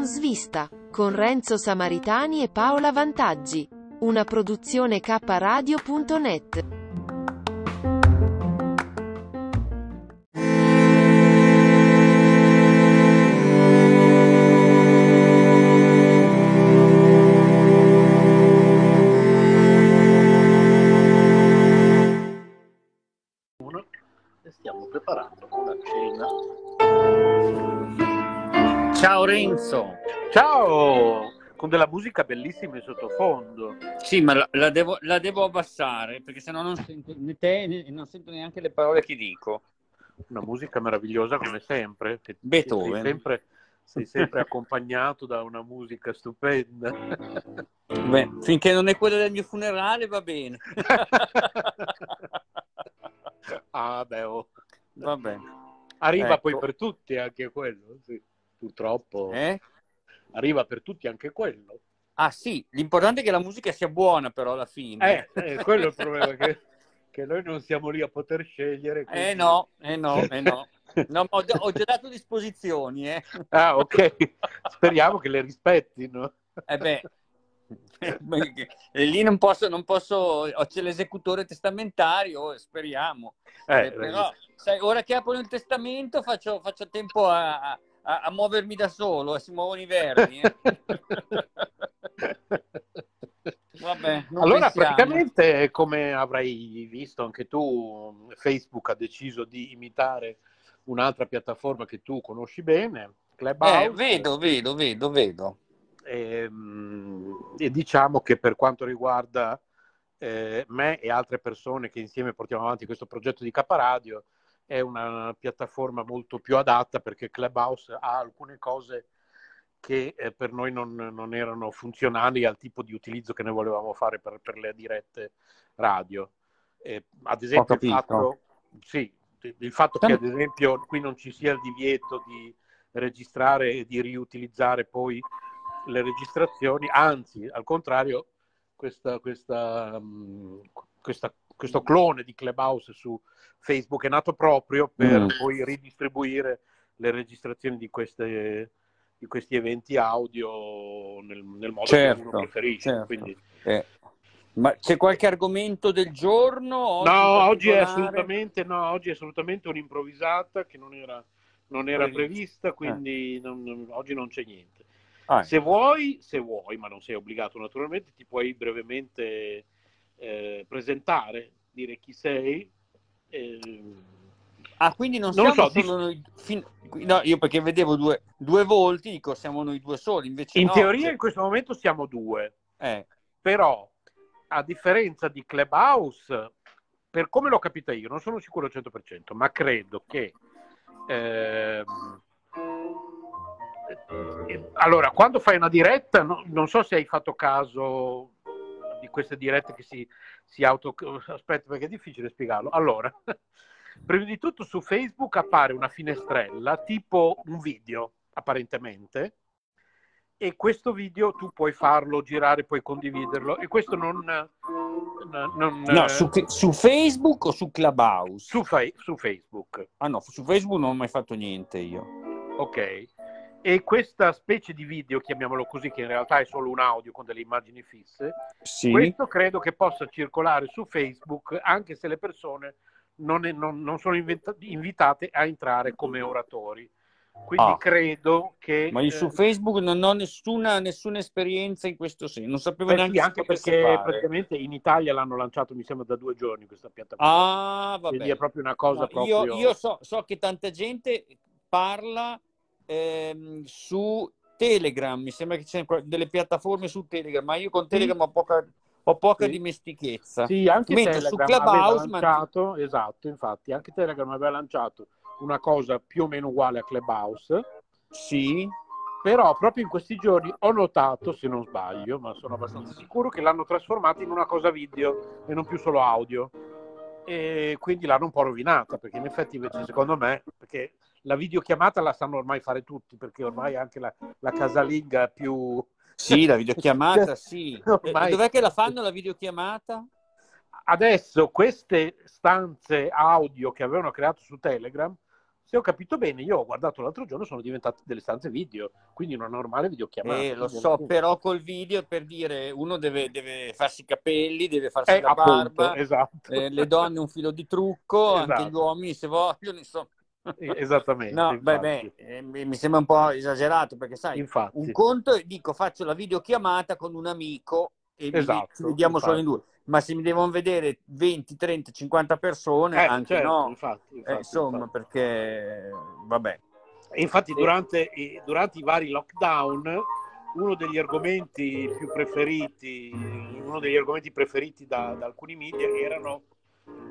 Con svista, con Renzo Samaritani e Paola Vantaggi. Una produzione kradio.net. Ciao Renzo. Ciao! Con della musica bellissima in sottofondo. Sì, ma la, la devo, la devo abbassare perché sennò non sento né te né non sento neanche le parole che dico. Una musica meravigliosa come sempre. Beethoven. Sei sempre, sei sempre accompagnato da una musica stupenda. Beh, finché non è quella del mio funerale va bene. ah, beh, oh. Va bene. Arriva Ecco. poi per tutti anche quello, sì. Purtroppo Eh? arriva per tutti anche quello. Ah sì, l'importante è che la musica sia buona però alla fine. Eh, eh, quello è il problema, che, che noi non siamo lì a poter scegliere. Eh quindi- no, eh no, eh no. No, ho, già- ho già dato disposizioni, eh. Ah, ok. Speriamo che le rispettino. Eh beh, e lì non posso, non posso, ho- c'è l'esecutore testamentario, speriamo. Eh, Eh, però, sai, ora che apro il testamento faccio, faccio tempo a, a- a muovermi da solo, e si muovono i verbi. eh. Vabbè, Allora, pensiamo. praticamente, come avrai visto anche tu, Facebook ha deciso di imitare un'altra piattaforma che tu conosci bene, Clubhouse. Eh, vedo, vedo, vedo, vedo. E, mm, e diciamo che per quanto riguarda eh, me e altre persone che insieme portiamo avanti questo progetto di Caparadio, è una piattaforma molto più adatta perché Clubhouse ha alcune cose che eh, per noi non, non erano funzionali al tipo di utilizzo che noi volevamo fare per, per le dirette radio. Eh, ad esempio, il fatto, sì, il fatto che ad esempio qui non ci sia il divieto di registrare e di riutilizzare poi le registrazioni, anzi, al contrario, questa, questa, mh, questa- questo clone di Clubhouse su Facebook è nato proprio per Mm. poi ridistribuire le registrazioni di, queste, di questi eventi audio nel, nel modo che uno Certo, preferisce. certo. Quindi, Eh, Ma c'è qualche argomento del giorno? Oggi no, oggi è, no, oggi è assolutamente un'improvvisata che non era, non era Prevista. prevista, quindi non- non- oggi non c'è niente. Ah, Se vuoi, se vuoi, ma non sei obbligato naturalmente, ti puoi brevemente eh, presentare, dire chi sei. eh, Ah, quindi non, Non lo siamo so, solo noi. fin- No, io perché vedevo due, due volti, dico siamo noi due soli. Invece in no, teoria c'è- in questo momento siamo due, eh, però a differenza di Clubhouse, per come l'ho capita io, non sono sicuro al 100%, ma credo che... ehm, eh, allora, quando fai una diretta, no- non so se hai fatto caso di queste dirette che si, si auto... Aspetta, perché è difficile spiegarlo. Allora, prima di tutto su Facebook appare una finestrella, tipo un video, apparentemente, e questo video tu puoi farlo girare, puoi condividerlo, e questo non... non- no, eh, su, su Facebook o su Clubhouse? su Fa- su Facebook. Ah no, su Facebook non ho mai fatto niente io. Ok. E questa specie di video, chiamiamolo così, che in realtà è solo un audio con delle immagini fisse, Sì. questo credo che possa circolare su Facebook anche se le persone non, è- non- non sono inventa- invitate a entrare come oratori. Quindi Ah. credo che... Ma io su eh, Facebook non ho nessuna, nessuna esperienza in questo senso, non sapevo beh, neanche sì, anche perché fare. praticamente in Italia l'hanno lanciato, mi sembra, da due giorni questa piattaforma. Ah, vabbè. Quindi è proprio una cosa No, proprio... Io, io so, so che tanta gente parla ehm, su Telegram, mi sembra che ci siano delle piattaforme su Telegram, ma io con Telegram ho poca, ho poca Sì. dimestichezza. Sì, anche Mentre su Telegram Clubhouse, aveva ma- lanciato, esatto, infatti, anche Telegram aveva lanciato una cosa più o meno uguale a Clubhouse, Sì. Però proprio in questi giorni ho notato, se non sbaglio, ma sono abbastanza sicuro, che l'hanno trasformata in una cosa video e non più solo audio. E quindi l'hanno un po' rovinata, perché in effetti invece secondo me, perché la videochiamata la sanno ormai fare tutti, perché ormai anche la, la casalinga più... Sì, la videochiamata, sì. Ormai- dov'è che la fanno la videochiamata? Adesso queste stanze audio che avevano creato su Telegram, se ho capito bene, io ho guardato l'altro giorno, sono diventate delle stanze video, quindi una normale videochiamata. Eh, lo so, appunto, però col video per dire uno deve, deve farsi i capelli, deve farsi eh, la appunto, barba, esatto. eh, le donne un filo di trucco, anche Esatto. gli uomini se vogliono, insomma. Esattamente. No, beh, infatti. beh, eh, mi sembra un po' esagerato perché sai, Infatti. un conto è, dico, faccio la videochiamata con un amico e Esatto, ci vediamo solo in infatti. due, ma se mi devono vedere 20, 30, 50 persone, Eh, anche certo, no, infatti, Eh, infatti, insomma, infatti. perché vabbè. E infatti durante, i- durante i vari lockdown uno degli argomenti più preferiti, uno degli argomenti preferiti da, da alcuni media erano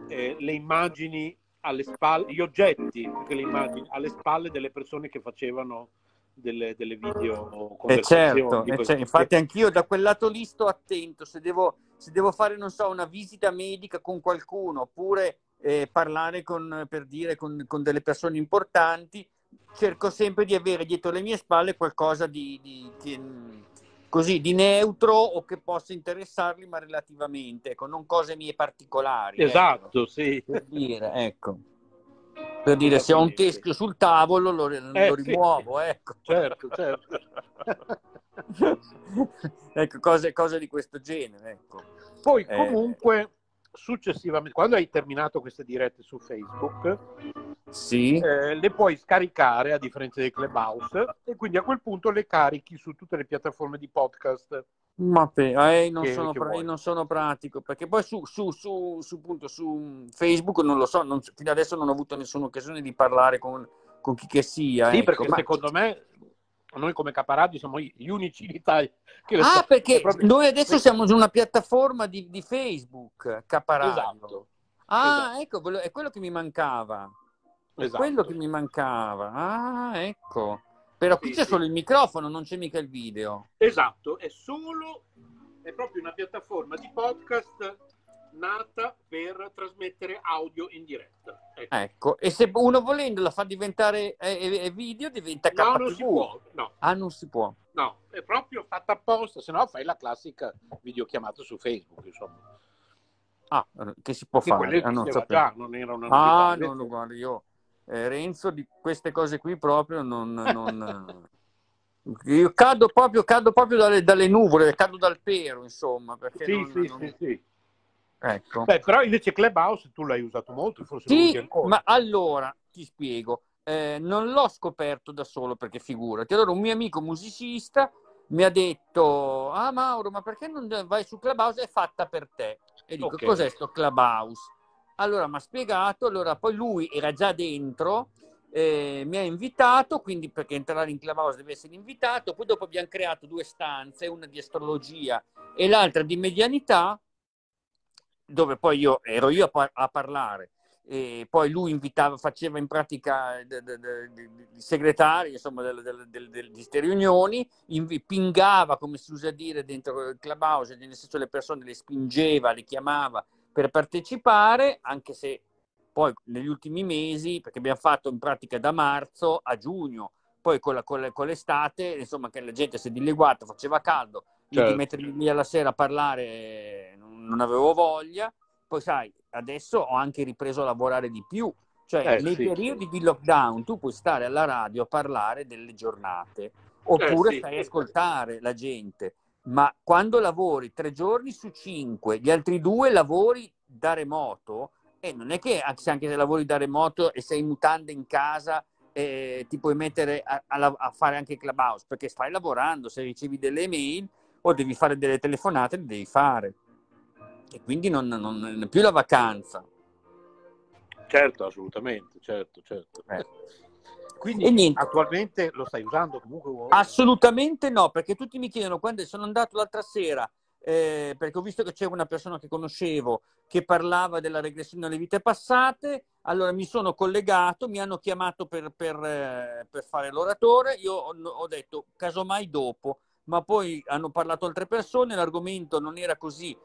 eh, le immagini alle spalle, gli oggetti, le immagini, alle spalle delle persone che facevano delle, delle video Eh conversazioni. certo, di eh, questo cioè, infatti anch'io da quel lato lì sto attento, se devo, se devo fare, non so, una visita medica con qualcuno oppure eh, parlare con, per dire, con, con delle persone importanti, cerco sempre di avere dietro le mie spalle qualcosa di, di- mh, così, di neutro o che possa interessarli, ma relativamente, ecco, non cose mie particolari. ecco. Esatto, sì. per dire, ecco. Per dire, se ho un teschio sul tavolo lo, lo Eh, sì. rimuovo, ecco. Certo, certo. ecco, cose, cose di questo genere, ecco. Poi Eh. Successivamente, quando hai terminato queste dirette su Facebook, Sì, eh, le puoi scaricare a differenza dei Clubhouse e quindi a quel punto le carichi su tutte le piattaforme di podcast. ma pe- eh, non, Che- sono che pra- non sono pratico, perché poi su, su, su, su, appunto, su Facebook non lo so, non- fino adesso non ho avuto nessuna occasione di parlare con, con chi che sia. Sì, ecco, perché ma- secondo me noi come Caparadio siamo gli unici in Italia Ah, perché proprio- noi adesso siamo su una piattaforma di, di Facebook, Caparadio. Esatto. Ah, Esatto. ecco, è quello che mi mancava. È Esatto. quello che mi mancava. Ah, ecco. Però qui Sì, c'è sì. solo il microfono, non c'è mica il video. Esatto, è solo, è proprio una piattaforma di podcast nata per trasmettere audio in diretta. Ecco. Ecco, e se uno volendo la fa diventare eh, eh, video, diventa No, KTV. non si può, no, Ah, non si può. no, è proprio fatta apposta, se no fai la classica videochiamata su Facebook, insomma. Ah, che si può Sì, fare? Ah, non già, non era una Ah, no, no, guarda, io eh, Renzo di queste cose qui proprio non... non- io cado proprio, cado proprio dalle, dalle nuvole, cado dal pero, insomma, perché Sì, non- sì, non- sì, sì. Ecco. Beh, però invece Clubhouse tu l'hai usato molto, forse Sì, ancora. ma allora ti spiego. Eh, non l'ho scoperto da solo perché figurati. Allora, un mio amico musicista mi ha detto: Ah, Mauro, ma perché non vai su Clubhouse? È fatta per te. E dico: Ok. Cos'è sto Clubhouse? Allora mi ha spiegato. Allora, poi lui era già dentro, eh, mi ha invitato. Quindi, perché entrare in Clubhouse deve essere invitato. Poi, dopo abbiamo creato due stanze, una di astrologia e l'altra di medianità dove poi io ero io a, par- a parlare e poi lui invitava, faceva in pratica de- de- de- di segretario insomma di queste riunioni, invi- pingava come si usa dire dentro il clubhouse, nel senso le persone le spingeva, le chiamava per partecipare, anche se poi negli ultimi mesi, perché abbiamo fatto in pratica da marzo a giugno, poi con, la- con le- con l'estate, insomma che la gente si è dileguata, faceva caldo, Certo. di mettermi lì alla sera a parlare non, non avevo voglia. Poi sai, adesso ho anche ripreso a lavorare di più. Cioè, Eh, nei sì, periodi sì. di lockdown tu puoi stare alla radio a parlare delle giornate, oppure Eh, sì. stai a ascoltare la gente. Ma quando lavori tre giorni su cinque, gli altri due lavori da remoto, e non è che anche se anche se lavori da remoto e sei in mutande in casa, eh, ti puoi mettere a, a- a fare anche clubhouse, perché stai lavorando, se ricevi delle email o devi fare delle telefonate, le devi fare. E quindi non, non- non è più la vacanza. Certo, assolutamente, certo, certo. Eh. Quindi attualmente lo stai usando comunque? vuoi? Assolutamente no, perché tutti mi chiedono quando sono andato l'altra sera eh, perché ho visto che c'era una persona che conoscevo che parlava della regressione alle vite passate, allora mi sono collegato, mi hanno chiamato per, per, eh, per fare l'oratore, io ho, ho detto casomai dopo, ma poi hanno parlato altre persone, l'argomento non era così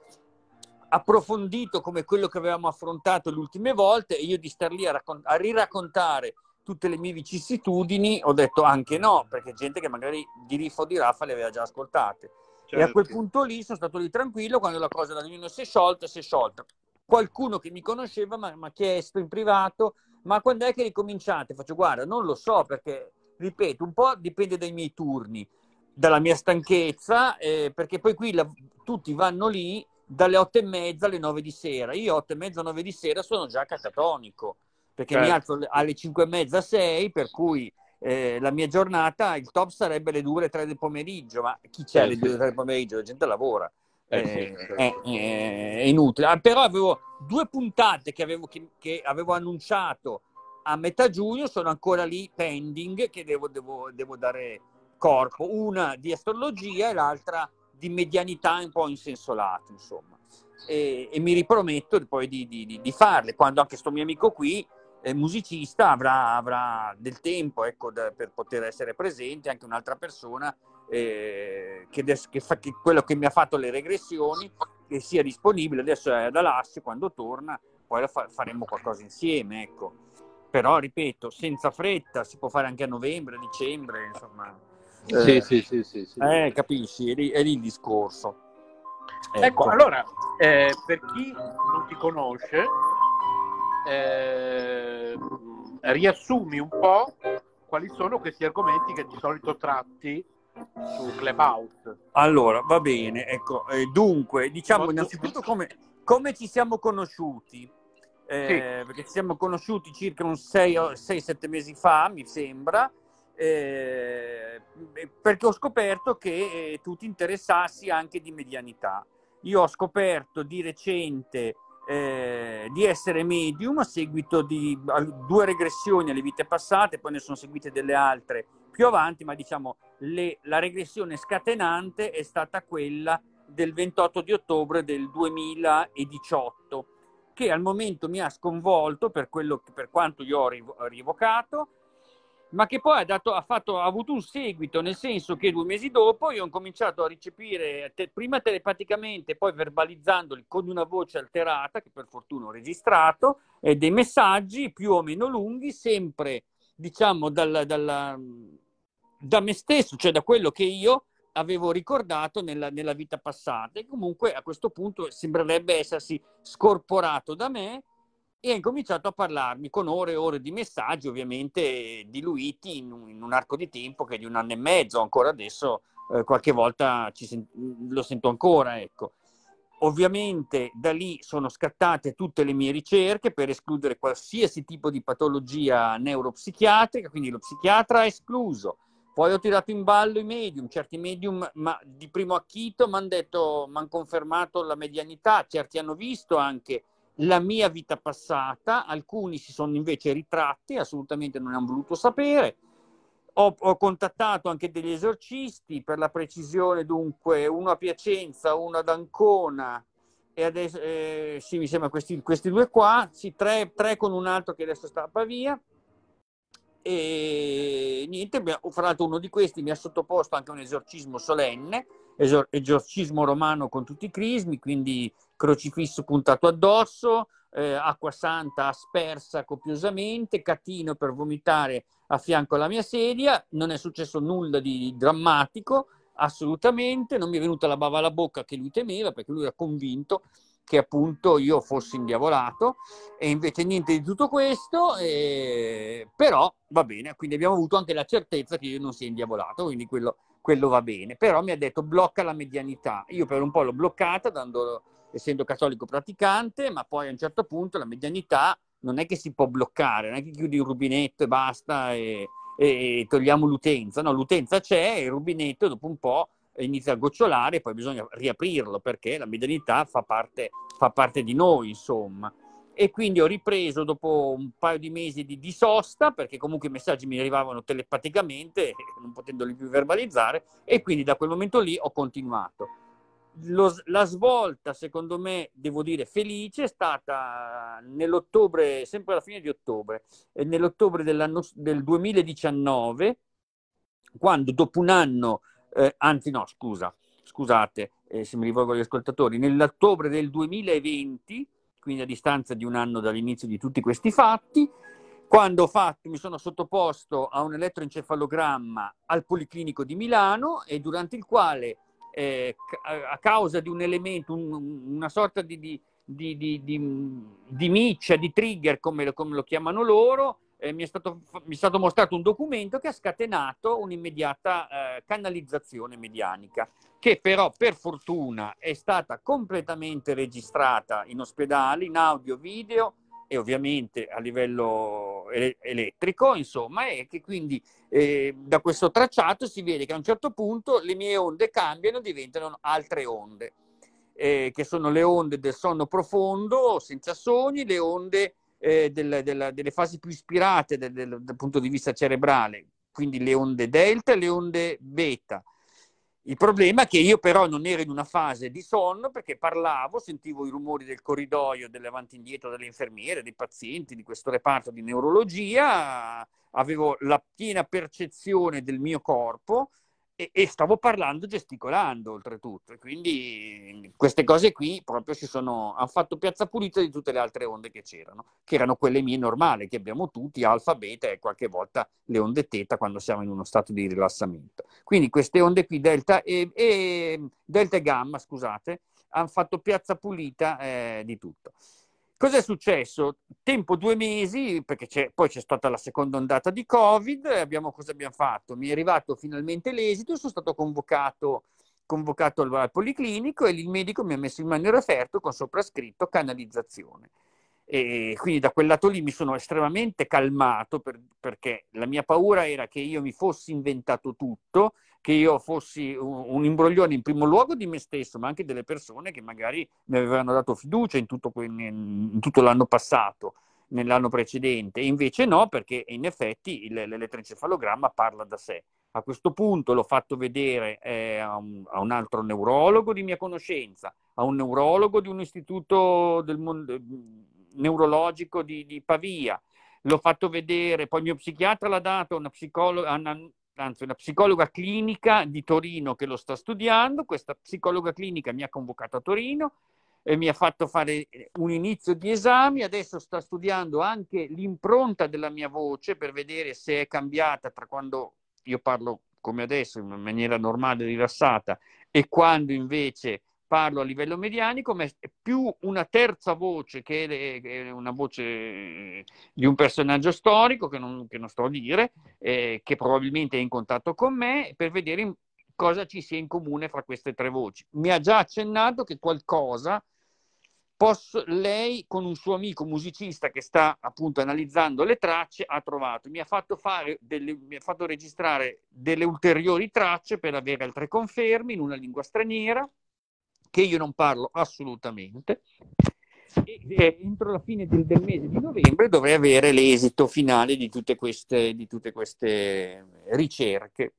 approfondito come quello che avevamo affrontato le ultime volte e io di star lì a, raccont- a riraccontare tutte le mie vicissitudini ho detto anche no, perché gente che magari di Riffa o di Raffa le aveva già ascoltate. Certo. E a quel certo. punto lì sono stato lì tranquillo quando la cosa da ognuno si è sciolta, si è sciolta. Qualcuno che mi conosceva mi ha chiesto in privato, ma quando è che ricominciate? Faccio guarda, non lo so perché, ripeto, un po' dipende dai miei turni, dalla mia stanchezza, eh, perché poi qui la, tutti vanno lì dalle otto e mezza alle nove di sera. Io otto e mezza, nove di sera sono già catatonico, perché certo. mi alzo alle cinque e mezza, sei, per cui eh, la mia giornata, il top sarebbe le due, le tre del pomeriggio, ma chi c'è alle due, le tre del pomeriggio? La gente lavora. Eh, eh, sì, è, è, è, inutile. Ah, però avevo due puntate che avevo, che, che avevo, annunciato a metà giugno, sono ancora lì pending, che devo, devo, devo dare corpo. Una di astrologia e l'altra di medianità un po' in senso lato, insomma. E, e mi riprometto poi di, di, di, farle, quando anche sto mio amico qui eh, musicista avrà, avrà, del tempo ecco, da, per poter essere presente, anche un'altra persona eh, che, che, fa, che, quello che mi ha fatto le regressioni che sia disponibile, adesso è ad Alassi, quando torna poi fa, faremo qualcosa insieme, ecco. Però, ripeto, senza fretta, si può fare anche a novembre, dicembre, insomma. Eh, sì, sì, sì, sì, Eh, capisci, è lì, è lì il discorso. Ecco, ecco allora, eh, per chi non ti conosce, eh, riassumi un po' quali sono questi argomenti che di solito tratti su Clubhouse. Allora, va bene, ecco, eh, dunque, diciamo innanzitutto come, come ci siamo conosciuti. Eh, sì. Perché ci siamo conosciuti circa un 6-7 mesi fa, mi sembra, eh, perché ho scoperto che eh, tu ti interessassi anche di medianità. Io ho scoperto di recente eh, di essere medium a seguito di due regressioni alle vite passate, poi ne sono seguite delle altre più avanti, ma diciamo le, la regressione scatenante è stata quella del 28 di ottobre del 2018, che al momento mi ha sconvolto per, quello, per quanto io ho rivocato ma che poi ha, dato, ha, fatto, ha, avuto un seguito, nel senso che due mesi dopo io ho cominciato a ricepire, te, prima telepaticamente, poi verbalizzandoli con una voce alterata, che per fortuna ho registrato, eh, dei messaggi più o meno lunghi, sempre diciamo dalla, dalla, da me stesso, cioè da quello che io avevo ricordato nella, nella vita passata. E comunque a questo punto sembrerebbe essersi scorporato da me e ha incominciato a parlarmi con ore e ore di messaggi, ovviamente diluiti in un, in un arco di tempo che è di un anno e mezzo, ancora adesso eh, qualche volta sen- lo sento ancora, ecco. Ovviamente da lì sono scattate tutte le mie ricerche per escludere qualsiasi tipo di patologia neuropsichiatrica, quindi lo psichiatra ha escluso. Poi ho tirato in ballo i medium, certi medium ma di primo acchito mi hanno mi hanno confermato la medianità, certi hanno visto anche la mia vita passata, alcuni si sono invece ritratti, assolutamente non hanno voluto sapere. Ho, ho, contattato anche degli esorcisti, per la precisione dunque, uno a Piacenza, uno ad Ancona, e adesso, eh, sì, mi sembra questi, questi due qua, sì, tre, tre, con un altro che adesso sta a Pavia. E niente, fra l'altro uno di questi mi ha sottoposto anche un esorcismo solenne, esor- esorcismo romano con tutti i crismi, quindi crocifisso puntato addosso, eh, acqua santa aspersa copiosamente, catino per vomitare a fianco alla mia sedia, non è successo nulla di drammatico, assolutamente, non mi è venuta la bava alla bocca che lui temeva perché lui era convinto che appunto io fossi indiavolato e invece niente di tutto questo, eh, però va bene, quindi abbiamo avuto anche la certezza che io non sia indiavolato, quindi quello, quello va bene, però mi ha detto blocca la medianità, io per un po' l'ho bloccata dando essendo cattolico praticante, ma poi a un certo punto la medianità non è che si può bloccare, non è che chiudi il rubinetto e basta e, e togliamo l'utenza, no, l'utenza c'è, il rubinetto dopo un po' inizia a gocciolare e poi bisogna riaprirlo perché la medianità fa parte, fa parte di noi, insomma. E quindi ho ripreso dopo un paio di mesi di, di sosta, perché comunque i messaggi mi arrivavano telepaticamente, non potendoli più verbalizzare, e quindi da quel momento lì ho continuato lo, la svolta, secondo me, devo dire felice, è stata nell'ottobre, sempre alla fine di ottobre, nell'ottobre del 2019, quando dopo un anno, eh, anzi no, scusa, scusate eh, se mi rivolgo agli ascoltatori, nell'ottobre del 2020, quindi a distanza di un anno dall'inizio di tutti questi fatti, quando fatto, mi sono sottoposto a un elettroencefalogramma al Policlinico di Milano e durante il quale eh, a causa di un elemento, un, una sorta di, di, di, di, miccia, di trigger, come, come lo chiamano loro, eh, mi, è stato, mi, è stato, mostrato un documento che ha scatenato un'immediata eh, canalizzazione medianica, che però per fortuna è stata completamente registrata in ospedale, in audio, video, e ovviamente a livello elettrico, insomma, e che quindi eh, da questo tracciato si vede che a un certo punto le mie onde cambiano diventano altre onde, eh, che sono le onde del sonno profondo, senza sogni, le onde eh, del, del, delle fasi più ispirate del, dal punto di vista cerebrale, quindi le onde delta e le onde beta il problema è che io però non ero in una fase di sonno perché parlavo, sentivo i rumori del corridoio, dell'avanti e indietro delle infermiere, dei pazienti di questo reparto di neurologia, avevo la piena percezione del mio corpo e, e, stavo parlando gesticolando oltretutto. E quindi queste cose qui proprio si sono, hanno fatto piazza pulita di tutte le altre onde che c'erano, che erano quelle mie normali, che abbiamo tutti, alfa, beta e qualche volta le onde teta quando siamo in uno stato di rilassamento. Quindi queste onde qui, delta e, e, delta e gamma, scusate, hanno fatto piazza pulita eh, di tutto. Cosa è successo? Tempo due mesi, perché c'è, poi c'è stata la seconda ondata di Covid, abbiamo, cosa abbiamo fatto? Mi è arrivato finalmente l'esito, sono stato convocato, convocato al, al, Policlinico e il medico mi ha messo in mano il referto con soprascritto canalizzazione. E quindi da quel lato lì mi sono estremamente calmato per, perché la mia paura era che io mi fossi inventato tutto che io fossi un, un, imbroglione in primo luogo di me stesso, ma anche delle persone che magari mi avevano dato fiducia in tutto, in tutto l'anno passato, nell'anno precedente. Invece no, perché in effetti l'elettroencefalogramma parla da sé. A questo punto l'ho fatto vedere eh, a, un, a, un, altro neurologo di mia conoscenza, a un neurologo di un istituto del mondo, neurologico di, di Pavia, l'ho fatto vedere, poi il mio psichiatra l'ha dato una psicologa, anzi una psicologa clinica di Torino che lo sta studiando, questa psicologa clinica mi ha convocato a Torino e mi ha fatto fare un inizio di esami, adesso sta studiando anche l'impronta della mia voce per vedere se è cambiata tra quando io parlo come adesso in maniera normale, rilassata, e quando invece parlo a livello medianico, ma più una terza voce che è una voce di un personaggio storico che non, che non sto a dire, eh, che probabilmente è in contatto con me, per vedere cosa ci sia in comune fra queste tre voci. Mi ha già accennato che qualcosa posso, lei con un suo amico musicista che sta appunto analizzando le tracce ha trovato, mi ha fatto, fare delle, mi ha fatto registrare delle ulteriori tracce per avere altre conferme in una lingua straniera che io non parlo assolutamente. E entro la fine del, del, mese di novembre dovrei avere l'esito finale di tutte, queste, di tutte queste ricerche.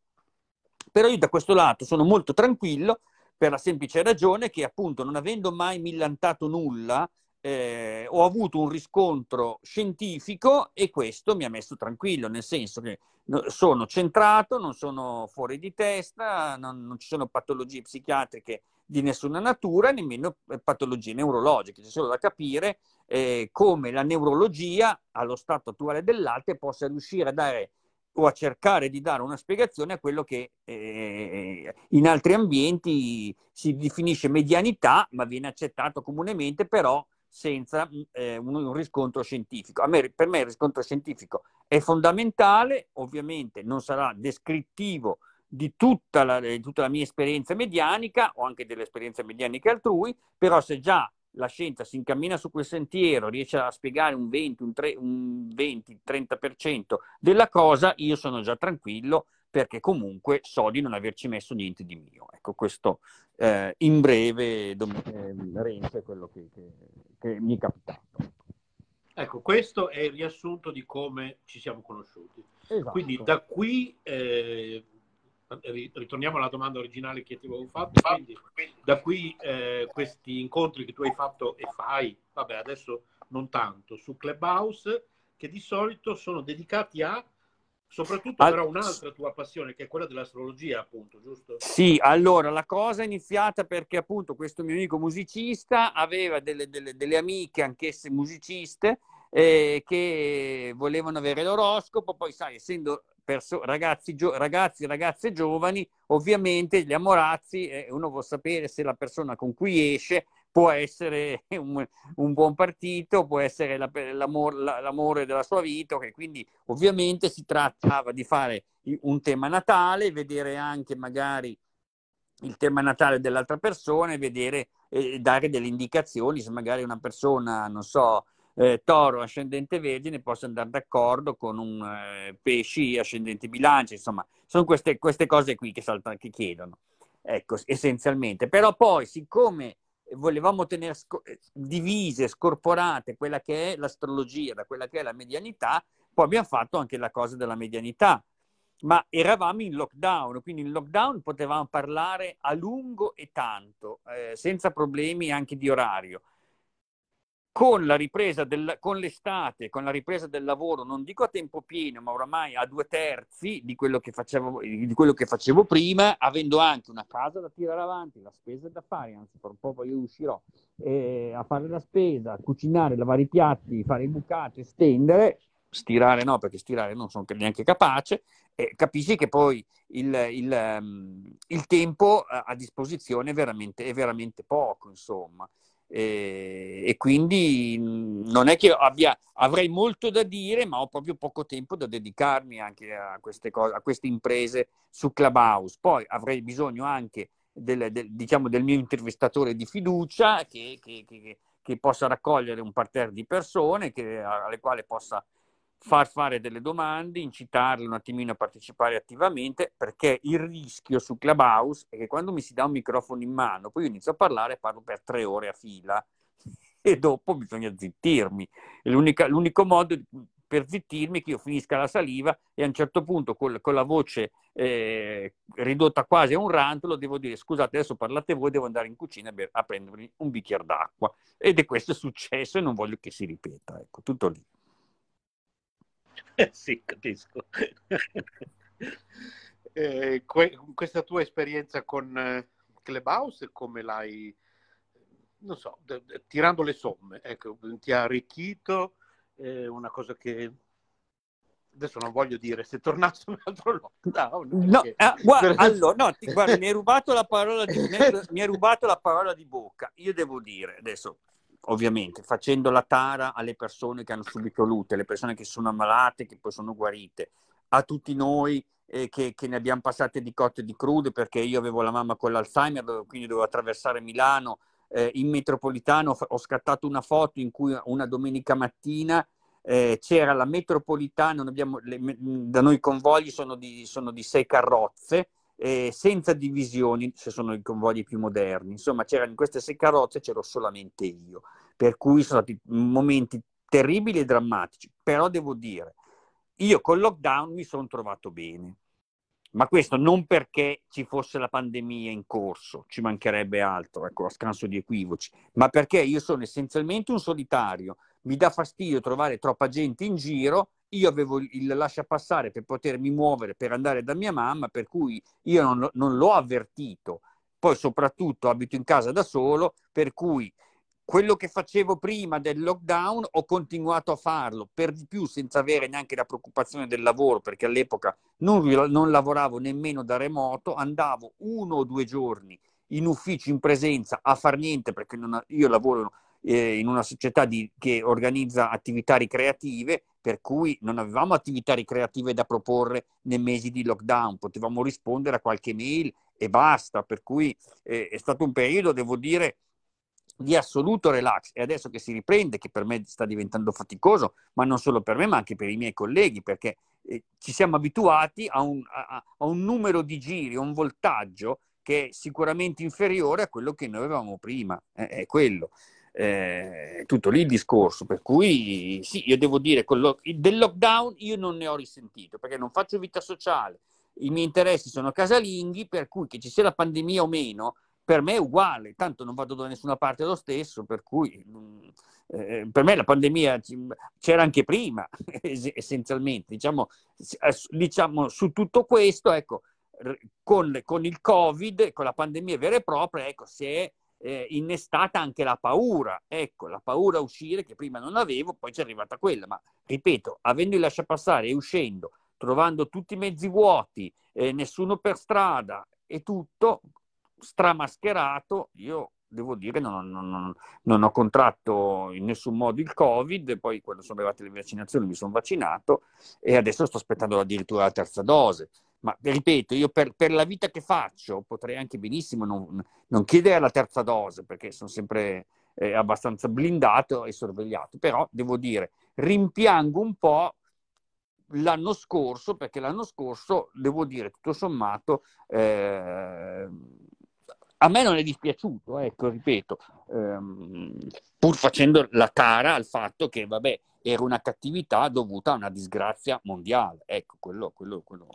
Però io da questo lato sono molto tranquillo per la semplice ragione che appunto non avendo mai millantato nulla, eh, ho avuto un riscontro scientifico e questo mi ha messo tranquillo, nel senso che sono centrato, non sono fuori di testa, non, non ci sono patologie psichiatriche di nessuna natura, nemmeno eh, patologie neurologiche. C'è solo da capire eh, come la neurologia, allo stato attuale dell'arte, possa riuscire a dare o a cercare di dare una spiegazione a quello che eh, in altri ambienti si definisce medianità, ma viene accettato comunemente, però senza eh, un, un, riscontro scientifico. Me, per me il riscontro scientifico è fondamentale, ovviamente non sarà descrittivo di tutta la, di tutta la mia esperienza medianica o anche delle esperienze medianiche altrui, però se già la scienza si incammina su quel sentiero, riesce a spiegare un 20, un, un 20, 30% della cosa, io sono già tranquillo perché comunque so di non averci messo niente di mio. Ecco, questo eh, in breve, dom- eh, Renzo, è quello che, che, che mi è capitato. Ecco, questo è il riassunto di come ci siamo conosciuti. Esatto. Quindi da qui eh, ritorniamo alla domanda originale che ti avevo fatto. Quindi, da qui eh, questi incontri che tu hai fatto e fai, vabbè, adesso non tanto, su Clubhouse, che di solito sono dedicati a soprattutto All... però un'altra tua passione che è quella dell'astrologia, appunto, giusto? Sì, allora la cosa è iniziata perché appunto questo mio amico musicista aveva delle, delle, delle amiche, anch'esse musiciste, eh, che volevano avere l'oroscopo, poi sai, essendo perso- ragazzi, gio- ragazzi ragazze giovani, ovviamente gli amorazzi, eh, uno vuole sapere se la persona con cui esce può essere un, un buon partito, può essere la, l'amor, l'amore della sua vita, okay? quindi ovviamente si trattava di fare un tema natale, vedere anche magari il tema natale dell'altra persona e vedere e dare delle indicazioni se magari una persona, non so, eh, toro ascendente vergine possa andare d'accordo con un eh, pesci ascendente bilancia, insomma, sono queste, queste cose qui che, saltano, che chiedono, ecco, essenzialmente. Però poi, siccome volevamo tenere sco- divise, scorporate quella che è l'astrologia da quella che è la medianità, poi abbiamo fatto anche la cosa della medianità. Ma eravamo in lockdown, quindi in lockdown potevamo parlare a lungo e tanto, eh, senza problemi anche di orario con la ripresa del, con l'estate, con la ripresa del lavoro, non dico a tempo pieno, ma oramai a due terzi di quello che facevo, di quello che facevo prima, avendo anche una casa da tirare avanti, la spesa da fare, anzi per un po' io uscirò eh, a fare la spesa, cucinare, lavare i piatti, fare i bucati, stendere, stirare no, perché stirare non sono neanche capace, eh, capisci che poi il, il, um, il tempo a disposizione è veramente, è veramente poco, insomma. E, e, quindi non è che abbia, avrei molto da dire, ma ho proprio poco tempo da dedicarmi anche a queste, cose, a queste imprese su Clubhouse. Poi avrei bisogno anche del, del, diciamo, del mio intervistatore di fiducia che, che, che, che possa raccogliere un parterre di persone alle quali possa far fare delle domande, incitarle un attimino a partecipare attivamente, perché il rischio su Clubhouse è che quando mi si dà un microfono in mano, poi io inizio a parlare e parlo per tre ore a fila e dopo bisogna zittirmi. l'unico modo per zittirmi è che io finisca la saliva e a un certo punto con, con la voce eh, ridotta quasi a un rantolo devo dire scusate adesso parlate voi, devo andare in cucina a, a prendermi un bicchiere d'acqua. Ed è questo successo e non voglio che si ripeta. Ecco, tutto lì. sì, capisco. eh, que- questa tua esperienza con eh, Clubhouse, come l'hai, non so, d- d- tirando le somme, ecco, ti ha arricchito, eh, una cosa che adesso non voglio dire se tornasse un altro lockdown. No, perché... ah, guarda, allora, no, ti, guarda, mi, hai rubato la parola di, mi hai rubato la parola di bocca. Io devo dire, adesso ovviamente facendo la tara alle persone che hanno subito lute, alle persone che sono ammalate, che poi sono guarite, a tutti noi eh, che, che, ne abbiamo passate di cotte e di crude, perché io avevo la mamma con l'Alzheimer, quindi dovevo attraversare Milano. Eh, in metropolitano ho scattato una foto in cui una domenica mattina eh, c'era la metropolitana, abbiamo, le, da noi i convogli sono di, sono di sei carrozze, eh, senza divisioni, se sono i convogli più moderni. Insomma, c'erano in queste sei carrozze, c'ero solamente io, per cui sono stati momenti terribili e drammatici. Però devo dire, io col lockdown mi sono trovato bene. Ma questo non perché ci fosse la pandemia in corso, ci mancherebbe altro, ecco, a scanso di equivoci, ma perché io sono essenzialmente un solitario. Mi dà fastidio trovare troppa gente in giro io avevo il lascia passare per potermi muovere, per andare da mia mamma, per cui io non, non l'ho avvertito. Poi soprattutto abito in casa da solo, per cui quello che facevo prima del lockdown ho continuato a farlo, per di più senza avere neanche la preoccupazione del lavoro, perché all'epoca non, non lavoravo nemmeno da remoto, andavo uno o due giorni in ufficio in presenza a far niente, perché non, io lavoro eh, in una società di, che organizza attività ricreative, per cui non avevamo attività ricreative da proporre nei mesi di lockdown, potevamo rispondere a qualche mail e basta, per cui eh, è stato un periodo, devo dire, di assoluto relax. E adesso che si riprende, che per me sta diventando faticoso, ma non solo per me, ma anche per i miei colleghi, perché eh, ci siamo abituati a un, a, a un numero di giri, a un voltaggio che è sicuramente inferiore a quello che noi avevamo prima, eh, è quello eh, tutto lì il discorso. Per cui sì, io devo dire, lo- del lockdown io non ne ho risentito perché non faccio vita sociale, i miei interessi sono casalinghi, per cui che ci sia la pandemia o meno, per me è uguale, tanto non vado da nessuna parte lo stesso, per cui mm, eh, per me la pandemia c'era anche prima, essenzialmente. Diciamo, diciamo, su tutto questo, ecco, con, con, il Covid, con la pandemia vera e propria, ecco, si è eh, innestata anche la paura, ecco, la paura a uscire che prima non avevo, poi c'è arrivata quella, ma ripeto, avendo il lasciapassare e uscendo, trovando tutti i mezzi vuoti, eh, nessuno per strada e tutto, stramascherato, io devo dire non, non, non, non, ho contratto in nessun modo il Covid, poi quando sono arrivate le vaccinazioni mi sono vaccinato e adesso sto aspettando addirittura la terza dose. Ma ripeto, io per, per la vita che faccio potrei anche benissimo non, chiedere la terza dose perché sono sempre eh, abbastanza blindato e sorvegliato, però devo dire, rimpiango un po' l'anno scorso perché l'anno scorso, devo dire, tutto sommato... Eh, a me non è dispiaciuto, ecco, ripeto, ehm, pur facendo la tara al fatto che, vabbè, era una cattività dovuta a una disgrazia mondiale. Ecco, quello, quello, quello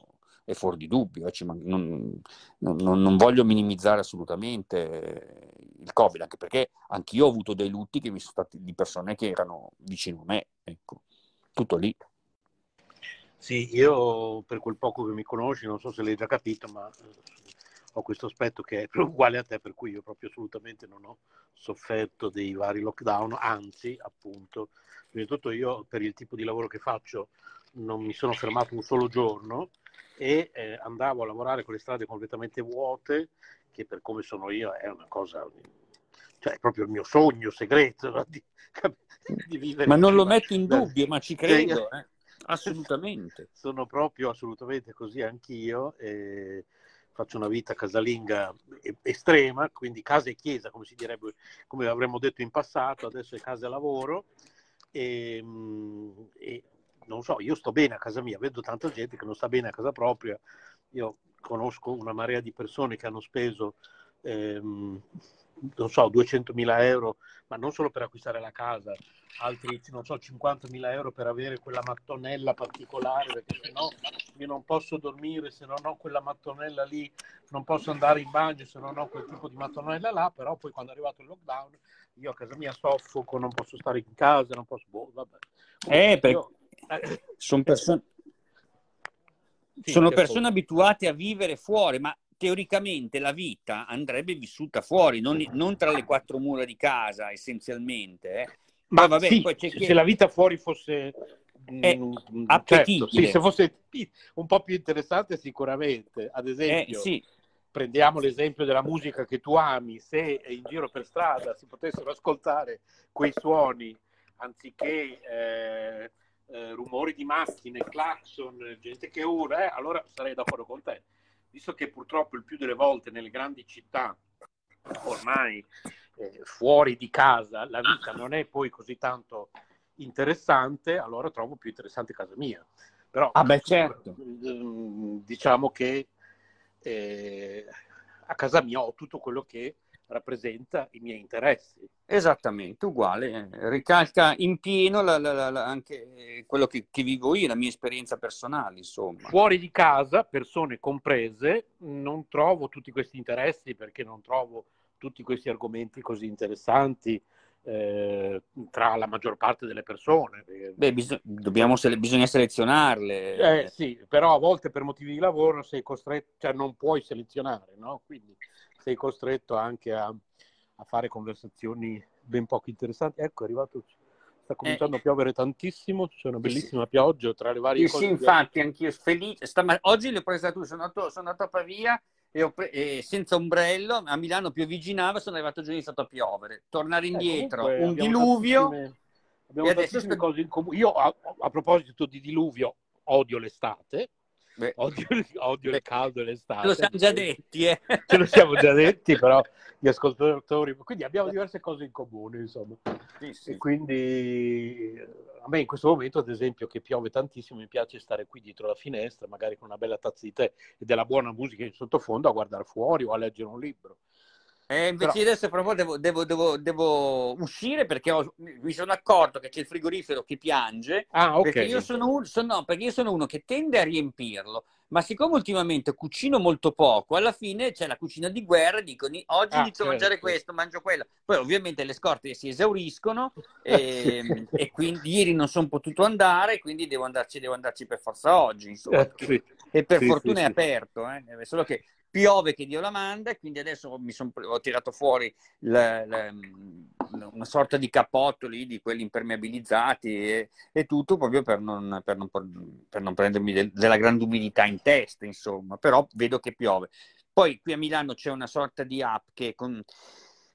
è fuori di dubbio. Eh, non, non, non, voglio minimizzare assolutamente il Covid, anche perché anch'io ho avuto dei lutti che mi sono stati di persone che erano vicino a me. Ecco, tutto lì. Sì, io per quel poco che mi conosci, non so se l'hai già capito, ma ho questo aspetto che è uguale a te, per cui io proprio assolutamente non ho sofferto dei vari lockdown, anzi, appunto, prima di tutto io per il tipo di lavoro che faccio non mi sono fermato un solo giorno e eh, andavo a lavorare con le strade completamente vuote, che per come sono io è una cosa, cioè è proprio il mio sogno segreto no? di, di, vivere. Ma non lo metto in dubbio, ma ci credo, eh. assolutamente. Sono proprio assolutamente così anch'io. E faccio una vita casalinga estrema, quindi casa e chiesa, come si direbbe, come avremmo detto in passato, adesso è casa e lavoro. E, mm, e, non so, io sto bene a casa mia, vedo tanta gente che non sta bene a casa propria. Io conosco una marea di persone che hanno speso ehm, non so, 200.000 euro, ma non solo per acquistare la casa, altri, non so, 50.000 euro per avere quella mattonella particolare, perché se no io non posso dormire se non ho quella mattonella lì, non posso andare in bagno se non ho quel tipo di mattonella là, però poi quando è arrivato il lockdown io a casa mia soffoco, non posso stare in casa, non posso, boh, vabbè. Comunque, eh, perché io... eh, sono persone... Sì, sono persone abituate a vivere fuori, ma teoricamente la vita andrebbe vissuta fuori, non, non, tra le quattro mura di casa, essenzialmente. Eh. Ma vabbè, sì, se la vita fuori fosse è mm, mm, certo, sì, se fosse un po' più interessante sicuramente. Ad esempio, eh, sì. prendiamo l'esempio della musica che tu ami, se in giro per strada si potessero ascoltare quei suoni anziché eh, eh, rumori di macchine, clacson, gente che urla, eh, allora sarei d'accordo con te visto che purtroppo il più delle volte nelle grandi città ormai eh, fuori di casa la vita non è poi così tanto interessante, allora trovo più interessante casa mia. Però ah beh, certo. diciamo che eh, a casa mia ho tutto quello che rappresenta i miei interessi. Esattamente, uguale, ricalca in pieno la, la, la, anche quello che, che, vivo io, la mia esperienza personale, insomma. Fuori di casa, persone comprese, non trovo tutti questi interessi perché non trovo tutti questi argomenti così interessanti eh, tra la maggior parte delle persone. Beh, bis- sele- bisogna selezionarle. Eh, sì, però a volte per motivi di lavoro sei costretto, cioè non puoi selezionare, no? Quindi sei costretto anche a, a fare conversazioni ben poco interessanti. Ecco, è arrivato, sta cominciando eh, a piovere tantissimo, c'è una bellissima sì. pioggia tra le varie sì, cose. Sì, infatti, di... anch'io felice. Stam- oggi l'ho presa tu, sono andato, sono andato a Pavia e, pre- e, senza ombrello, a Milano piovigginava, sono arrivato giù e è iniziato a piovere. Tornare eh, indietro, eh, un diluvio. Tantissime, abbiamo tantissime cose in comune. Io, a, a proposito di diluvio, odio l'estate Beh, odio, odio il caldo e l'estate. Ce lo siamo già detti, eh. Ce lo siamo già detti, però gli ascoltatori... Quindi abbiamo diverse cose in comune, insomma. Sì, sì. E quindi a me in questo momento, ad esempio, che piove tantissimo, mi piace stare qui dietro la finestra, magari con una bella tazza di tè e della buona musica in sottofondo, a guardare fuori o a leggere un libro. Eh, invece Però... adesso proprio devo, devo, devo, devo uscire perché ho, mi sono accorto che c'è il frigorifero che piange. Ah, ok. Perché io sono, un, sono, no, perché io sono uno che tende a riempirlo, ma siccome ultimamente cucino molto poco, alla fine c'è la cucina di guerra, dicono oggi ah, inizio certo. a mangiare questo, mangio quello. Poi ovviamente le scorte si esauriscono e, e quindi ieri non sono potuto andare, quindi devo andarci, devo andarci per forza oggi. Insomma. Eh, sì. E per sì, fortuna sì, è aperto, eh? solo che piove che Dio la manda, quindi adesso son, ho tirato fuori la, la, una sorta di cappotto lì, di quelli impermeabilizzati e, e tutto proprio per non, per non, per non prendermi del, della grande umidità in testa, insomma, però vedo che piove. Poi qui a Milano c'è una sorta di app che con,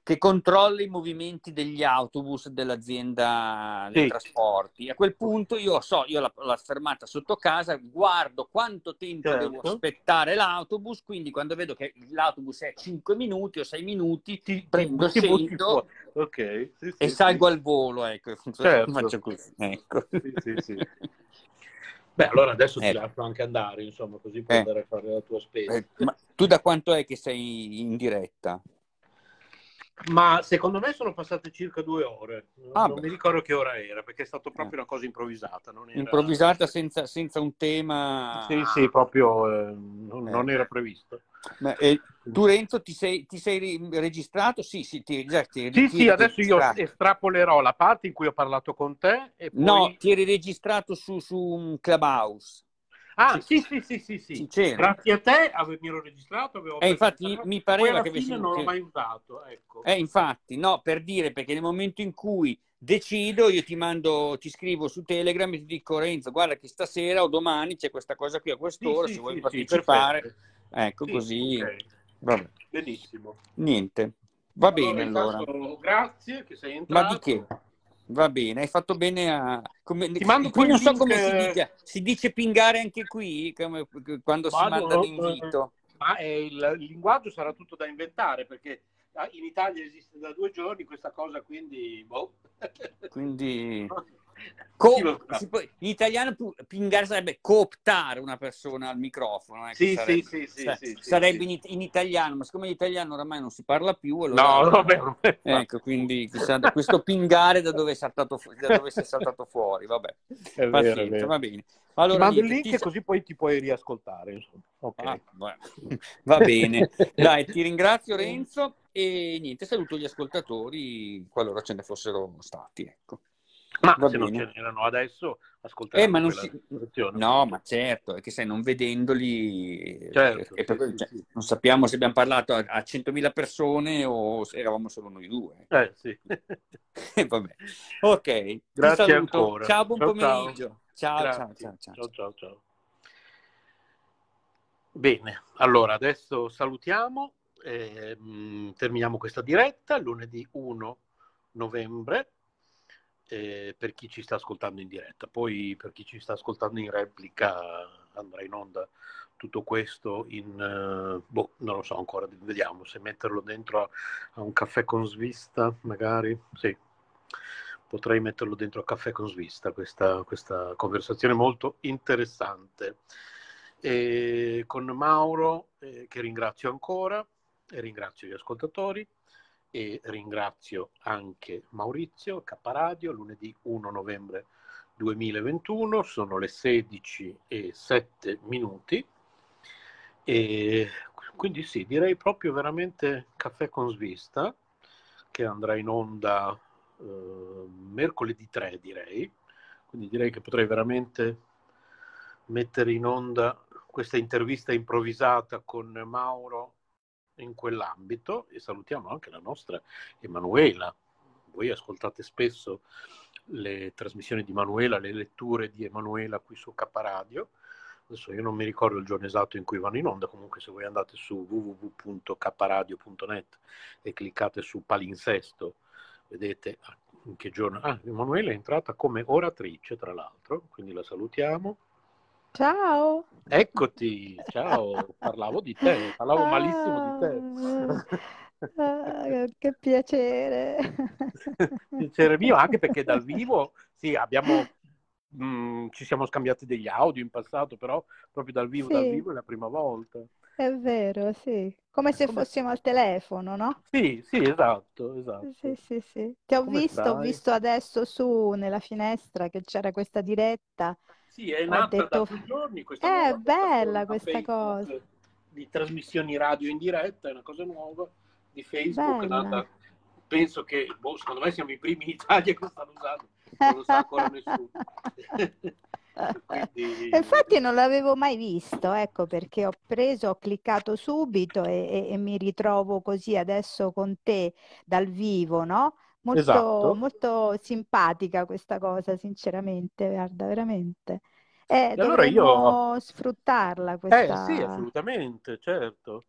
che controlla i movimenti degli autobus dell'azienda dei sì. trasporti. A quel punto io so, io l'ho, l'ho fermata sotto casa, guardo quanto tempo certo. devo aspettare l'autobus, quindi quando vedo che l'autobus è 5 minuti o 6 minuti, ti prendo ti scendo okay. sì, sì, e salgo al volo. Ecco, certo. faccio così. Ecco. Beh, allora adesso ti eh. lascio anche andare, insomma, così puoi eh. andare a fare la tua spesa. Eh, ma tu da quanto è che sei in diretta? Ma secondo me sono passate circa due ore. Ah, non beh. mi ricordo che ora era, perché è stata proprio una cosa improvvisata. Era... Improvvisata senza, senza, un tema. Sì, sì, proprio eh, non, eh. non, era previsto. Ma, eh, tu Renzo ti sei, ti sei registrato? Sì, sì, ti, già, ti, sì, ti, sì adesso io estrapolerò la parte in cui ho parlato con te. Poi... No, ti eri registrato su, su Clubhouse. Ah, sì, sì, sì, sì, sì. sì. Grazie a te mi ero registrato. Avevo eh, infatti mi pareva che avessi... non l'ho mai usato, ecco. Eh, infatti, no, per dire, perché nel momento in cui decido, io ti mando, ti scrivo su Telegram e ti dico Renzo, guarda che stasera o domani c'è questa cosa qui a quest'ora, sì, se sì, vuoi sì, partecipare. ecco, così. Okay. Benissimo. Niente. Va allora, bene allora. Grazie che sei entrato. Ma di che? Va bene, hai fatto bene a... Come... Ti mando qui non so link... come si dice, si dice pingare anche qui come... quando Vado, si manda l'invito. Ma il, il linguaggio sarà tutto da inventare perché in Italia esiste da due giorni questa cosa, quindi... Boh. Quindi... Co- può, in italiano pingare sarebbe cooptare una persona al microfono. Eh, sì, sarebbe, sì, sì, sa- sì, sarebbe in, in, italiano, ma siccome l'italiano oramai non si parla più, allora, no, vabbè, vabbè. ecco, quindi chissà, questo pingare da dove, saltato fu- da dove sei saltato fuori, vabbè, è vero, è vero. va bene. Allora, ti mando il link ti... così poi ti puoi riascoltare. Okay. Ah, va bene, dai, ti ringrazio Renzo e niente, saluto gli ascoltatori qualora ce ne fossero stati. Ecco. Ma Va se bene. non ce n'erano adesso, ascoltate. Eh, ma non si... No, ma certo, è che sai, non vedendoli, certo, eh, per... sì, cioè, sì. non sappiamo se abbiamo parlato a, a 100.000 persone o se eravamo solo noi due. Eh, sì. Vabbè. Ok, grazie ancora. Ciao, buon ciao, pomeriggio. Ciao, ciao, ciao, ciao, ciao, ciao, ciao. Bene, allora adesso salutiamo, eh, terminiamo questa diretta lunedì 1 novembre eh, per chi ci sta ascoltando in diretta. Poi per chi ci sta ascoltando in replica andrà in onda tutto questo in... Uh, boh, non lo so ancora, vediamo se metterlo dentro a, a, un caffè con svista, magari. Sì, potrei metterlo dentro a caffè con svista, questa, questa conversazione molto interessante. E con Mauro, eh, che ringrazio ancora, e ringrazio gli ascoltatori e ringrazio anche Maurizio Caparadio, lunedì 1 novembre 2021, sono le 16 e 7 minuti. E quindi sì, direi proprio veramente caffè con svista che andrà in onda eh, mercoledì 3 direi, quindi direi che potrei veramente mettere in onda questa intervista improvvisata con Mauro in quell'ambito e salutiamo anche la nostra Emanuela. Voi ascoltate spesso le trasmissioni di Emanuela, le letture di Emanuela qui su K Radio. Adesso io non mi ricordo il giorno esatto in cui vanno in onda, comunque se voi andate su www.kradio.net e cliccate su palinsesto, vedete in che giorno... Ah, Emanuela è entrata come oratrice, tra l'altro, quindi la salutiamo. Ciao. Eccoti, ciao, parlavo di te, parlavo ah, malissimo di te. Ah, che piacere. piacere mio, anche perché dal vivo, sì, abbiamo, mh, mm, ci siamo scambiati degli audio in passato, però proprio dal vivo, sì. dal vivo è la prima volta. È vero, sì. Come se Come... fossimo al telefono, no? Sì, sì, esatto, Sì, esatto. sì, sì. Ti ho Come visto, ho stai? visto adesso su nella finestra che c'era questa diretta. Sì, è nata da detto, più giorni questa è nuova bella questa cosa. Facebook di trasmissioni radio in diretta, è una cosa nuova di Facebook, nata, penso che, boh, secondo me siamo i primi in Italia che stanno usando, non lo sa ancora nessuno. Quindi, Infatti non l'avevo mai visto, ecco perché ho preso, ho cliccato subito e, e- e mi ritrovo così adesso con te dal vivo, no? Molto, esatto. molto simpatica questa cosa, sinceramente, guarda, veramente. Eh, E allora io, sfruttarla eh sì, questa... assolutamente, certo.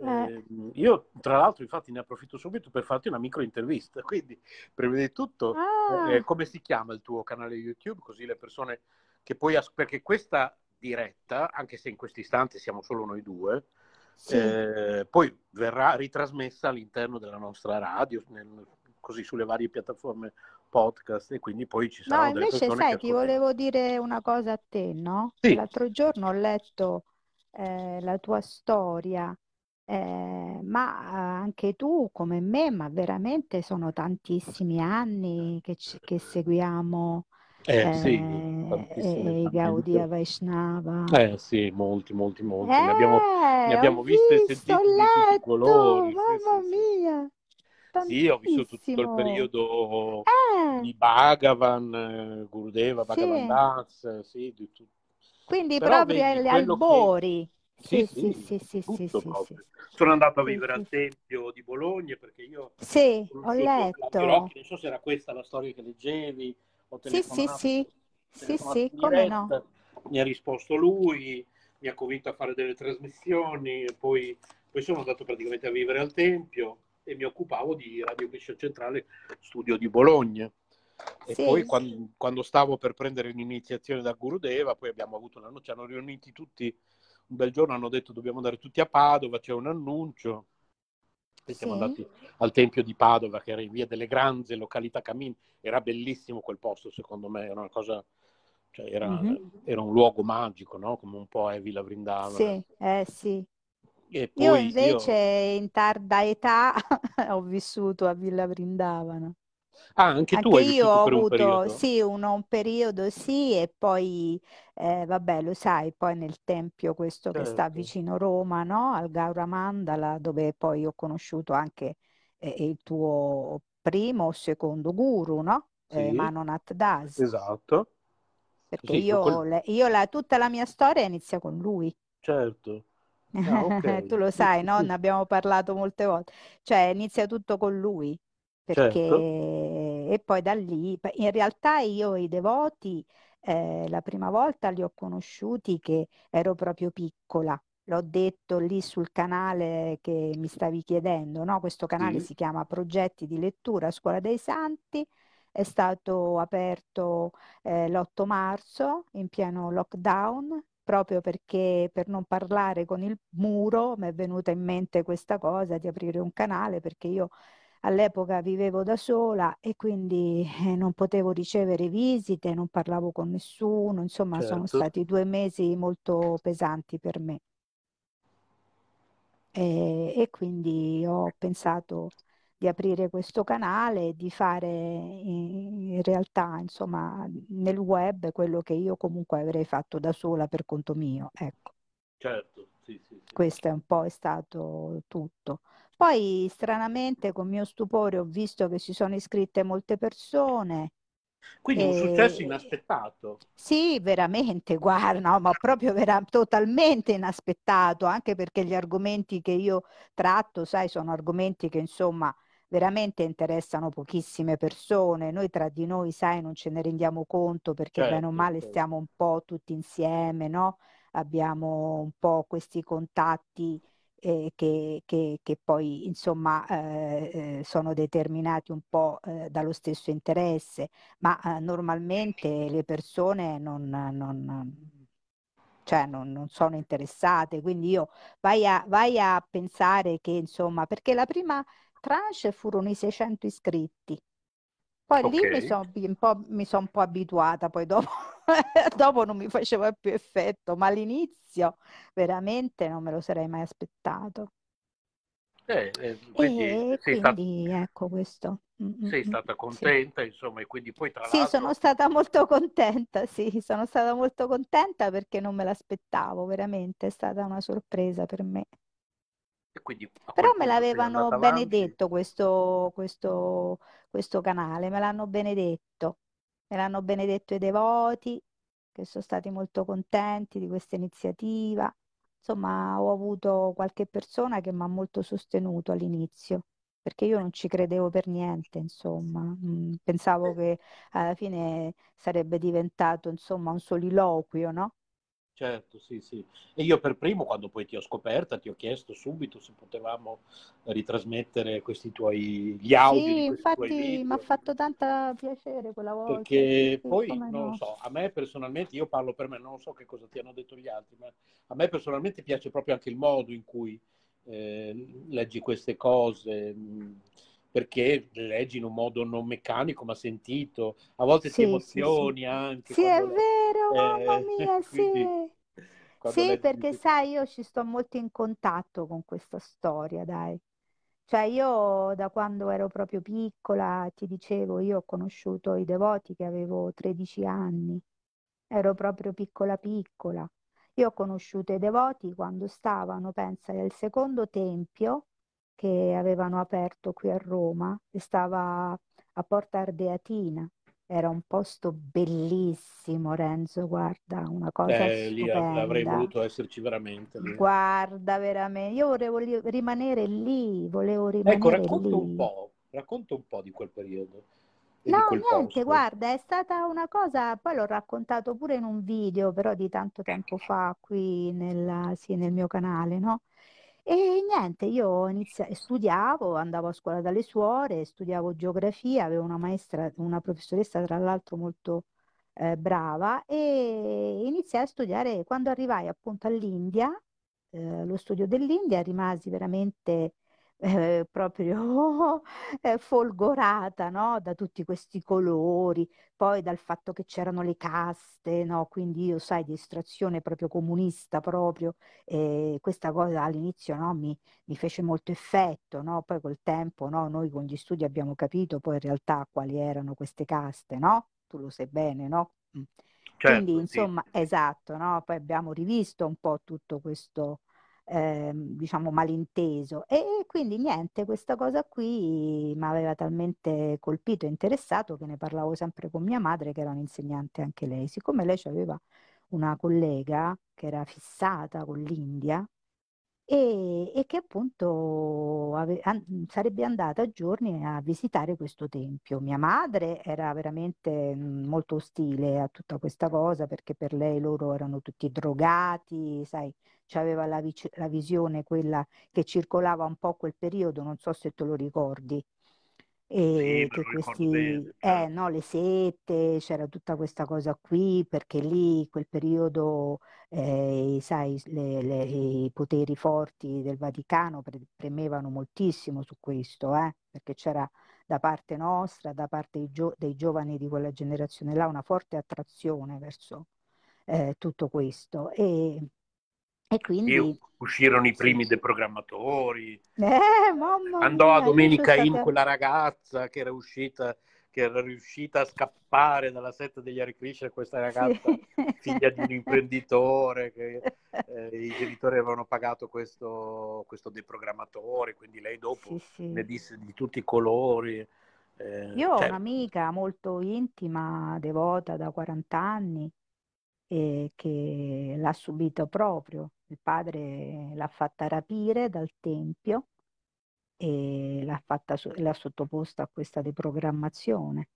Eh, Eh, io tra l'altro infatti ne approfitto subito per farti una micro intervista, quindi prima di tutto eh, ah, come si chiama il tuo canale YouTube? Così le persone che poi, as- perché questa diretta, anche se in questo istante siamo solo noi due, sì, eh, poi verrà ritrasmessa all'interno della nostra radio, nel- così sulle varie piattaforme podcast e quindi poi ci no, saranno delle invece sai, ti volevo dire una cosa a te, no? Sì, l'altro giorno ho letto eh, la tua storia, eh, ma eh, anche tu, come me, ma veramente sono tantissimi anni che, ci- che seguiamo eh sì, eh, i Gaudiya tantissime. Vaishnava. Eh sì, molti, molti, molti. Ne abbiamo, ne Eh, ho abbiamo viste e visto, sentite di tutti i letto, colori. Sì, mamma sì, sì. Mia, Sì, ho vissuto tutto il tantissimo. periodo Eh, di Bhagavan, eh, Gurudeva, Bhagavan sì. Das, sì, di tutto. Quindi Però proprio agli quello che... albori. Sì, Sì, sì, sì, sì, sì, sì. Sono andato a vivere sì, al sì. Tempio di Bologna perché io ho Sì, ho letto. Non so se era questa la storia che leggevi, ho Sì, sì, sì, sì, sì, come no? mi ha risposto lui, mi ha convinto a fare delle trasmissioni, e poi, poi sono andato praticamente a vivere al Tempio e mi occupavo di Radio Mission Centrale Studio di Bologna. E poi Sì, quando, quando stavo per prendere un'iniziazione da Gurudeva, poi abbiamo avuto noce, ci hanno riuniti tutti un bel giorno, hanno detto dobbiamo andare tutti a Padova, c'è un annuncio. E siamo sì, andati al Tempio di Padova, che era in via delle Granze, località Camin. Era bellissimo quel posto, secondo me, era una cosa, cioè era, mhm, era un luogo magico, no? Come un po' è Villa Vrindavana. Sì, eh sì. Io invece io... in tarda età ho vissuto a Villa Vrindavana. Ah, anche tu Anche hai io ho un avuto, periodo? sì, uno, un periodo sì, e poi, eh, vabbè, lo sai, poi nel tempio questo che sta Certo, vicino Roma, no? Al Gaura Mandala, dove poi ho conosciuto anche eh, il tuo primo o secondo guru, no? Eh, sì, Manonath Das, esatto. perché Sì, io, le- io la- tutta la mia storia inizia con lui. certo. Ah. Tu lo sai, no? Ne abbiamo parlato molte volte. Cioè, inizia tutto con lui, perché... certo. E poi da lì, in realtà io i devoti, eh, la prima volta li ho conosciuti che ero proprio piccola. L'ho detto lì sul canale che mi stavi chiedendo, no? Questo canale Sì, si chiama Progetti di lettura Scuola dei Santi. È stato aperto eh, l'8 marzo in pieno lockdown, proprio perché per non parlare con il muro mi è venuta in mente questa cosa di aprire un canale, perché io all'epoca vivevo da sola e quindi eh, non potevo ricevere visite, non parlavo con nessuno, insomma sono certo. stati due mesi molto pesanti per me. E, e quindi ho pensato di aprire questo canale e di fare in, in realtà, insomma, nel web quello che io comunque avrei fatto da sola per conto mio. Ecco, Certo, sì, sì, sì. questo è un po' è stato tutto. Poi, stranamente, con mio stupore, ho visto che si sono iscritte molte persone. Quindi un successo E... inaspettato. Sì, veramente, guarda, no, ma proprio vera- totalmente inaspettato, anche perché gli argomenti che io tratto, sai, sono argomenti che insomma veramente interessano pochissime persone. Noi tra di noi, sai, non ce ne rendiamo conto perché bene o Certo, male certo. stiamo un po' tutti insieme, no? Abbiamo un po' questi contatti eh, che, che- che poi insomma eh, eh, sono determinati un po' eh, dallo stesso interesse ma eh, normalmente le persone non, non- cioè non, non sono interessate, quindi io vai a, vai a pensare che insomma, perché la prima tranche furono i 600 iscritti, Poi Ok. lì mi sono un po', mi son un po' abituata, poi dopo, dopo non mi faceva più effetto, ma all'inizio veramente non me lo sarei mai aspettato. Eh, eh, quindi E sei stata, quindi ecco questo. Mm, mm, sei mm, stata sì. contenta, insomma, e quindi poi tra Sì, sono stata molto contenta, sì, sono stata molto contenta perché non me l'aspettavo, veramente, è stata una sorpresa per me. Quindi Però me l'avevano benedetto questo, questo, questo canale, me l'hanno benedetto, me l'hanno benedetto i devoti, che sono stati molto contenti di questa iniziativa. Insomma, ho avuto qualche persona che mi ha molto sostenuto all'inizio, perché io non ci credevo per niente, insomma. Mm, Pensavo che alla fine sarebbe diventato, insomma, un soliloquio, no? Certo, sì, sì. E io per primo, quando poi ti ho scoperta, ti ho chiesto subito se potevamo ritrasmettere questi tuoi, gli audio di Sì, infatti mi ha fatto tanta piacere quella volta, Perché sì, poi, non lo no. so, a me personalmente, io parlo per me, non so che cosa ti hanno detto gli altri, ma a me personalmente piace proprio anche il modo in cui eh, leggi queste cose, mh, perché le leggi in un modo non meccanico, ma sentito. A volte ti Sì, sì, sì. emozioni anche Sì, è vero, mamma eh, mia, quindi sì. Sì, perché sai, io ci sto molto in contatto con questa storia, dai. Cioè io da quando ero proprio piccola, ti dicevo, io ho conosciuto i devoti che avevo 13 anni, ero proprio piccola piccola. Io ho conosciuto i devoti quando stavano, pensa, nel secondo tempio che avevano aperto qui a Roma, e stava a Porta Ardeatina. Era un posto bellissimo, Renzo, guarda, una cosa eh, lì av- avrei voluto esserci veramente lì. Guarda, veramente, io volevo rimanere lì, volevo Ecco, rimanere racconta un lì. po', racconta un po' di quel periodo No, niente, posto. guarda, è stata una cosa, poi l'ho raccontato pure in un video, però di tanto tempo fa qui nella- sì, nel mio canale, no? E niente, io inizia- studiavo, andavo a scuola dalle suore, studiavo geografia, avevo una maestra, una professoressa tra l'altro molto eh, brava e iniziai a studiare, quando arrivai appunto all'India, eh, lo studio dell'India, rimasi veramente eh, proprio eh, folgorata, no? Da tutti questi colori, poi dal fatto che c'erano le caste, no? Quindi io, sai, di estrazione proprio comunista proprio, e questa cosa all'inizio, no? Mi, mi fece molto effetto, no? Poi col tempo, no? Noi con gli studi abbiamo capito poi in realtà quali erano queste caste, no? Tu lo sai bene, no? Mm. Quindi, Certo, sì. insomma, esatto, no? Poi abbiamo rivisto un po' tutto questo ehm, diciamo malinteso. E quindi niente, questa cosa qui mi aveva talmente colpito e interessato che ne parlavo sempre con mia madre, che era un'insegnante anche lei. Siccome lei aveva una collega che era fissata con l'India e, e che appunto ave- an- sarebbe andata a giorni a visitare questo tempio. Mia madre era veramente molto ostile a tutta questa cosa perché per lei loro erano tutti drogati, sai, c'aveva la, vic- la visione quella che circolava un po' quel periodo, non so se te lo ricordi. Sì, E me che questi, eh, certo. no, le sette, c'era tutta questa cosa qui, perché lì, quel periodo, eh, sai, le- le- i poteri forti del Vaticano pre- premevano moltissimo su questo, eh, perché c'era da parte nostra, da parte dei, gio- dei giovani di quella generazione là, una forte attrazione verso eh, tutto questo. E, e Sì, quindi, uscirono i sì. primi deprogrammatori. Eh, mamma Andò a mia, c'ho Domenica In quella ragazza che era uscita, che era riuscita a scappare dalla setta degli Hare Krishna, questa Sì. ragazza figlia di un imprenditore che eh, i genitori avevano pagato questo, questo deprogrammatore, quindi lei dopo Sì, ne sì. disse di tutti i colori. eh, Io ho cioè, un'amica molto intima, devota da 40 anni, e che l'ha subito proprio. Il padre l'ha fatta rapire dal tempio e l'ha fatta l'ha sottoposta a questa deprogrammazione.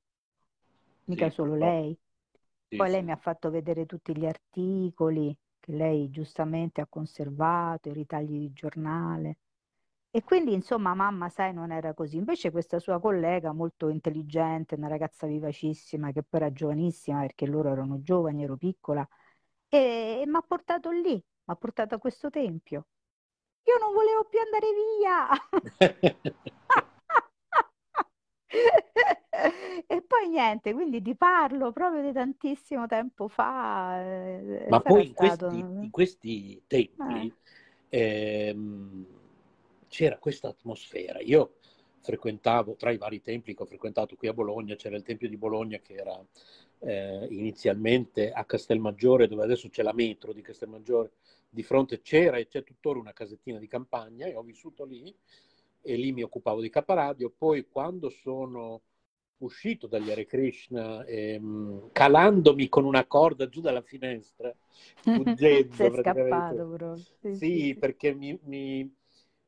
Mica sì, solo lei. Sì, Poi lei sì. mi ha fatto vedere tutti gli articoli che lei giustamente ha conservato, i ritagli di giornale. E quindi, insomma, mamma, sai, non era così. Invece questa sua collega, molto intelligente, una ragazza vivacissima, che poi era giovanissima, perché loro erano giovani, ero piccola, e, e mi ha portato lì, ha portato a questo tempio. Io non volevo più andare via. E poi niente, quindi ti parlo proprio di tantissimo tempo fa. eh, Ma poi in questi, in questi tempi Eh, ehm, c'era questa atmosfera. Io frequentavo, tra i vari templi che ho frequentato qui a Bologna, c'era il Tempio di Bologna che era eh, inizialmente a Castelmaggiore, dove adesso c'è la metro di Castelmaggiore, di fronte c'era e c'è tuttora una casettina di campagna e ho vissuto lì e lì mi occupavo di Caparadio. Poi quando sono uscito dagli Hare Krishna, ehm, calandomi con una corda giù dalla finestra, fuggendo sei scappato. Sì, sì, Sì, sì. perché mi, mi-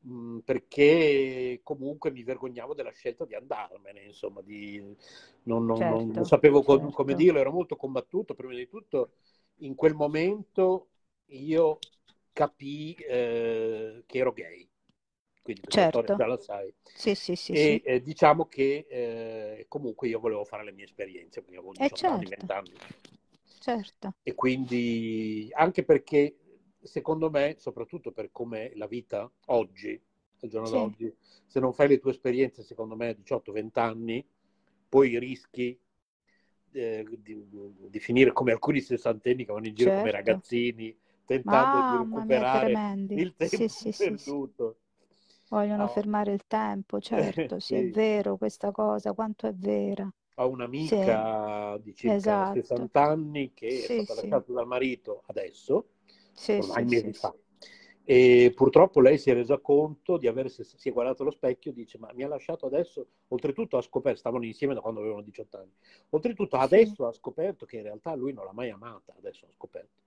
mh, perché comunque mi vergognavo della scelta di andarmene, insomma, di, non, non- non- non Certo, sapevo co- come certo. dirlo, ero molto combattuto. Prima di tutto, in quel momento io capii eh, che ero gay, quindi questa storia Certo. già la sai. Sì, sì, sì, E eh, diciamo che eh, comunque io volevo fare le mie esperienze, perché avevo Eh 18 anni, certo, 20 anni. certo. E quindi anche perché secondo me, soprattutto per come la vita oggi, al giorno Sì, d'oggi, se non fai le tue esperienze, secondo me, a 18-20 anni, poi rischi eh, di, di finire come alcuni sessantenni che vanno in giro come certo. ragazzini, tentando di Mamma mia, recuperare tremendi. il tempo sì, sì, perduto. Vogliono Ho, fermare il tempo, certo, sì, è vero questa cosa, quanto è vera. ho un'amica di circa esatto. 60 anni che è stata lasciata dal marito adesso, sì, ormai sì, mesi sì, fa. E purtroppo lei si è resa conto di avere, si è guardato allo specchio e dice: Ma mi ha lasciato adesso. Oltretutto ha scoperto, stavano insieme da quando avevano 18 anni. Oltretutto adesso ha scoperto che in realtà lui non l'ha mai amata. Adesso ha scoperto.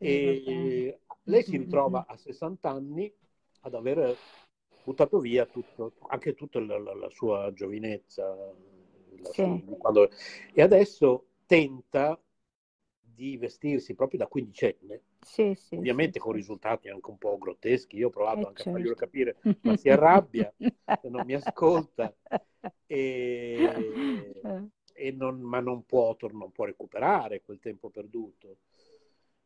E Mm, lei si mm, mm, mm. ritrova a 60 anni ad aver buttato via tutto, anche tutta la, la- la sua giovinezza. la sua- quando- e adesso tenta di vestirsi proprio da quindicenne sì, sì, sì, ovviamente con sì. risultati anche un po' grotteschi. Io ho provato Eh anche a farglielo certo. capire, ma si arrabbia non mi ascolta, e, Eh, e non- ma non può, non può recuperare quel tempo perduto.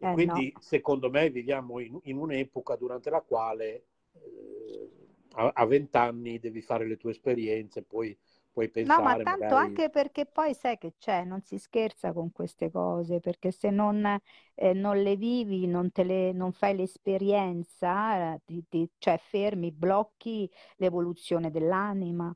Eh, no, quindi, secondo me, viviamo in, in un'epoca durante la quale eh, a a 20 anni devi fare le tue esperienze, poi puoi No, ma pensare tanto magari... anche perché poi sai che c'è, non si scherza con queste cose, perché se non, eh, non le vivi, non te le, non fai l'esperienza, eh, ti- ti- cioè fermi, blocchi l'evoluzione dell'anima.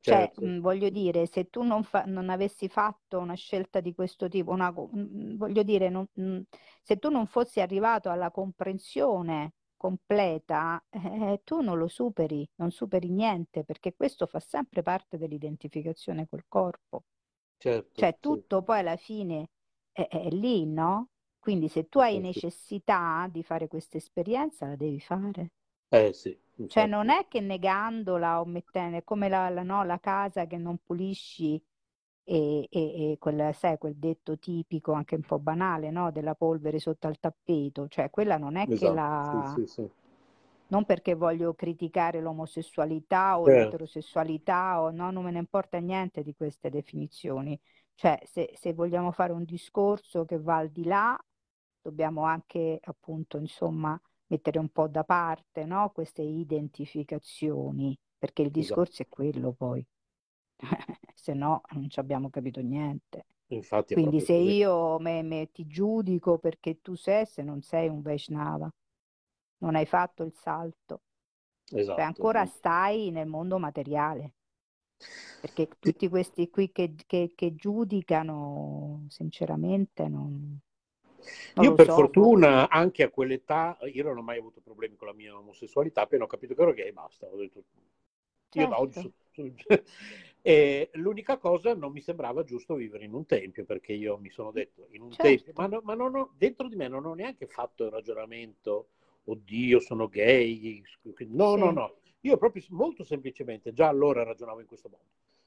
Cioè, Certo, mh, voglio dire, se tu non, fa- non avessi fatto una scelta di questo tipo, una mh, voglio dire, non- mh, se tu non fossi arrivato alla comprensione completa, eh, tu non lo superi, non superi niente, perché questo fa sempre parte dell'identificazione col corpo. certo, Cioè, sì, tutto poi alla fine è, è lì, no? Quindi se tu hai eh sì, necessità di fare questa esperienza, la devi fare. eh sì, Cioè, non infatti, è che negandola o mettendo, è come la, la- no, la casa che non pulisci e, e, e quel, sai, quel detto tipico, anche un po' banale, no? Della polvere sotto al tappeto. Cioè, quella non è che esatto, la... sì, sì, sì, Non perché voglio criticare l'omosessualità o certo, l'eterosessualità o no, non me ne importa niente di queste definizioni. Cioè, se, se vogliamo fare un discorso che va al di là, dobbiamo anche, appunto, insomma, mettere un po' da parte, no? Queste identificazioni, perché il esatto. discorso è quello poi, se no non ci abbiamo capito niente. Infatti Quindi se così. io me, me ti giudico perché tu sei, se non sei un Vaishnava, non hai fatto il salto, cioè Esatto. ancora stai nel mondo materiale, perché tutti questi qui che, che- che giudicano, sinceramente, non, non Io per so. fortuna anche a quell'età, io non ho mai avuto problemi con la mia omosessualità, appena ho capito che ero gay, basta, ho detto, io da oggi Certo, sono... E l'unica cosa non mi sembrava giusto vivere in un tempio, perché io mi sono detto, in un tempio, ma, certo, no- ma non ho- dentro di me non ho neanche fatto il ragionamento, oddio, sono gay, no, no, sì, no, io proprio molto semplicemente, già allora ragionavo in questo modo.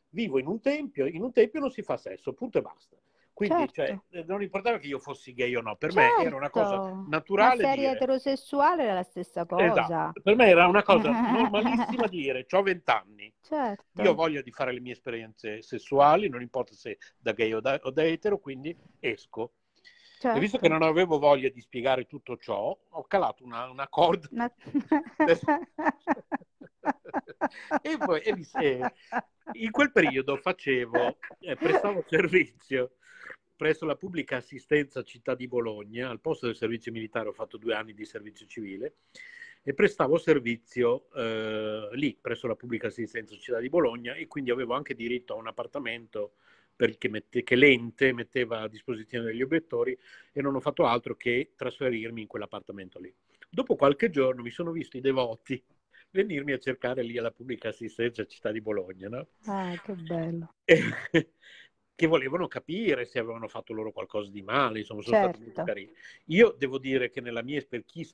Vivo in un tempio, in un tempio non si fa sesso, punto e basta. Quindi, cioè, certo, eh, non importava che io fossi gay o no, per me era una cosa certo, ma naturale se eri dire, eterosessuale era la stessa esatto, cosa. per me era una cosa normalissima dire, ho vent'anni, io ho Certo, voglia di fare le mie esperienze sessuali, non importa se da gay o da, o da etero, quindi esco. E visto che certo. non avevo voglia di spiegare tutto ciò, ho calato una, una corda. Una- e poi e eh, in quel periodo facevo, eh, prestavo servizio presso la pubblica assistenza città di Bologna, al posto del servizio militare ho fatto due anni di servizio civile e prestavo servizio eh, lì presso la pubblica assistenza città di Bologna e quindi avevo anche diritto a un appartamento perché mette, che l'ente metteva a disposizione degli obiettori e non ho fatto altro che trasferirmi in quell'appartamento lì. Dopo qualche giorno mi sono visto i devoti venirmi a cercare lì alla pubblica assistenza città di Bologna. No? Ah, che bello. Che volevano capire se avevano fatto loro qualcosa di male, insomma, sono certo. stati molto certo. carini. Io devo dire che nella mia, per chi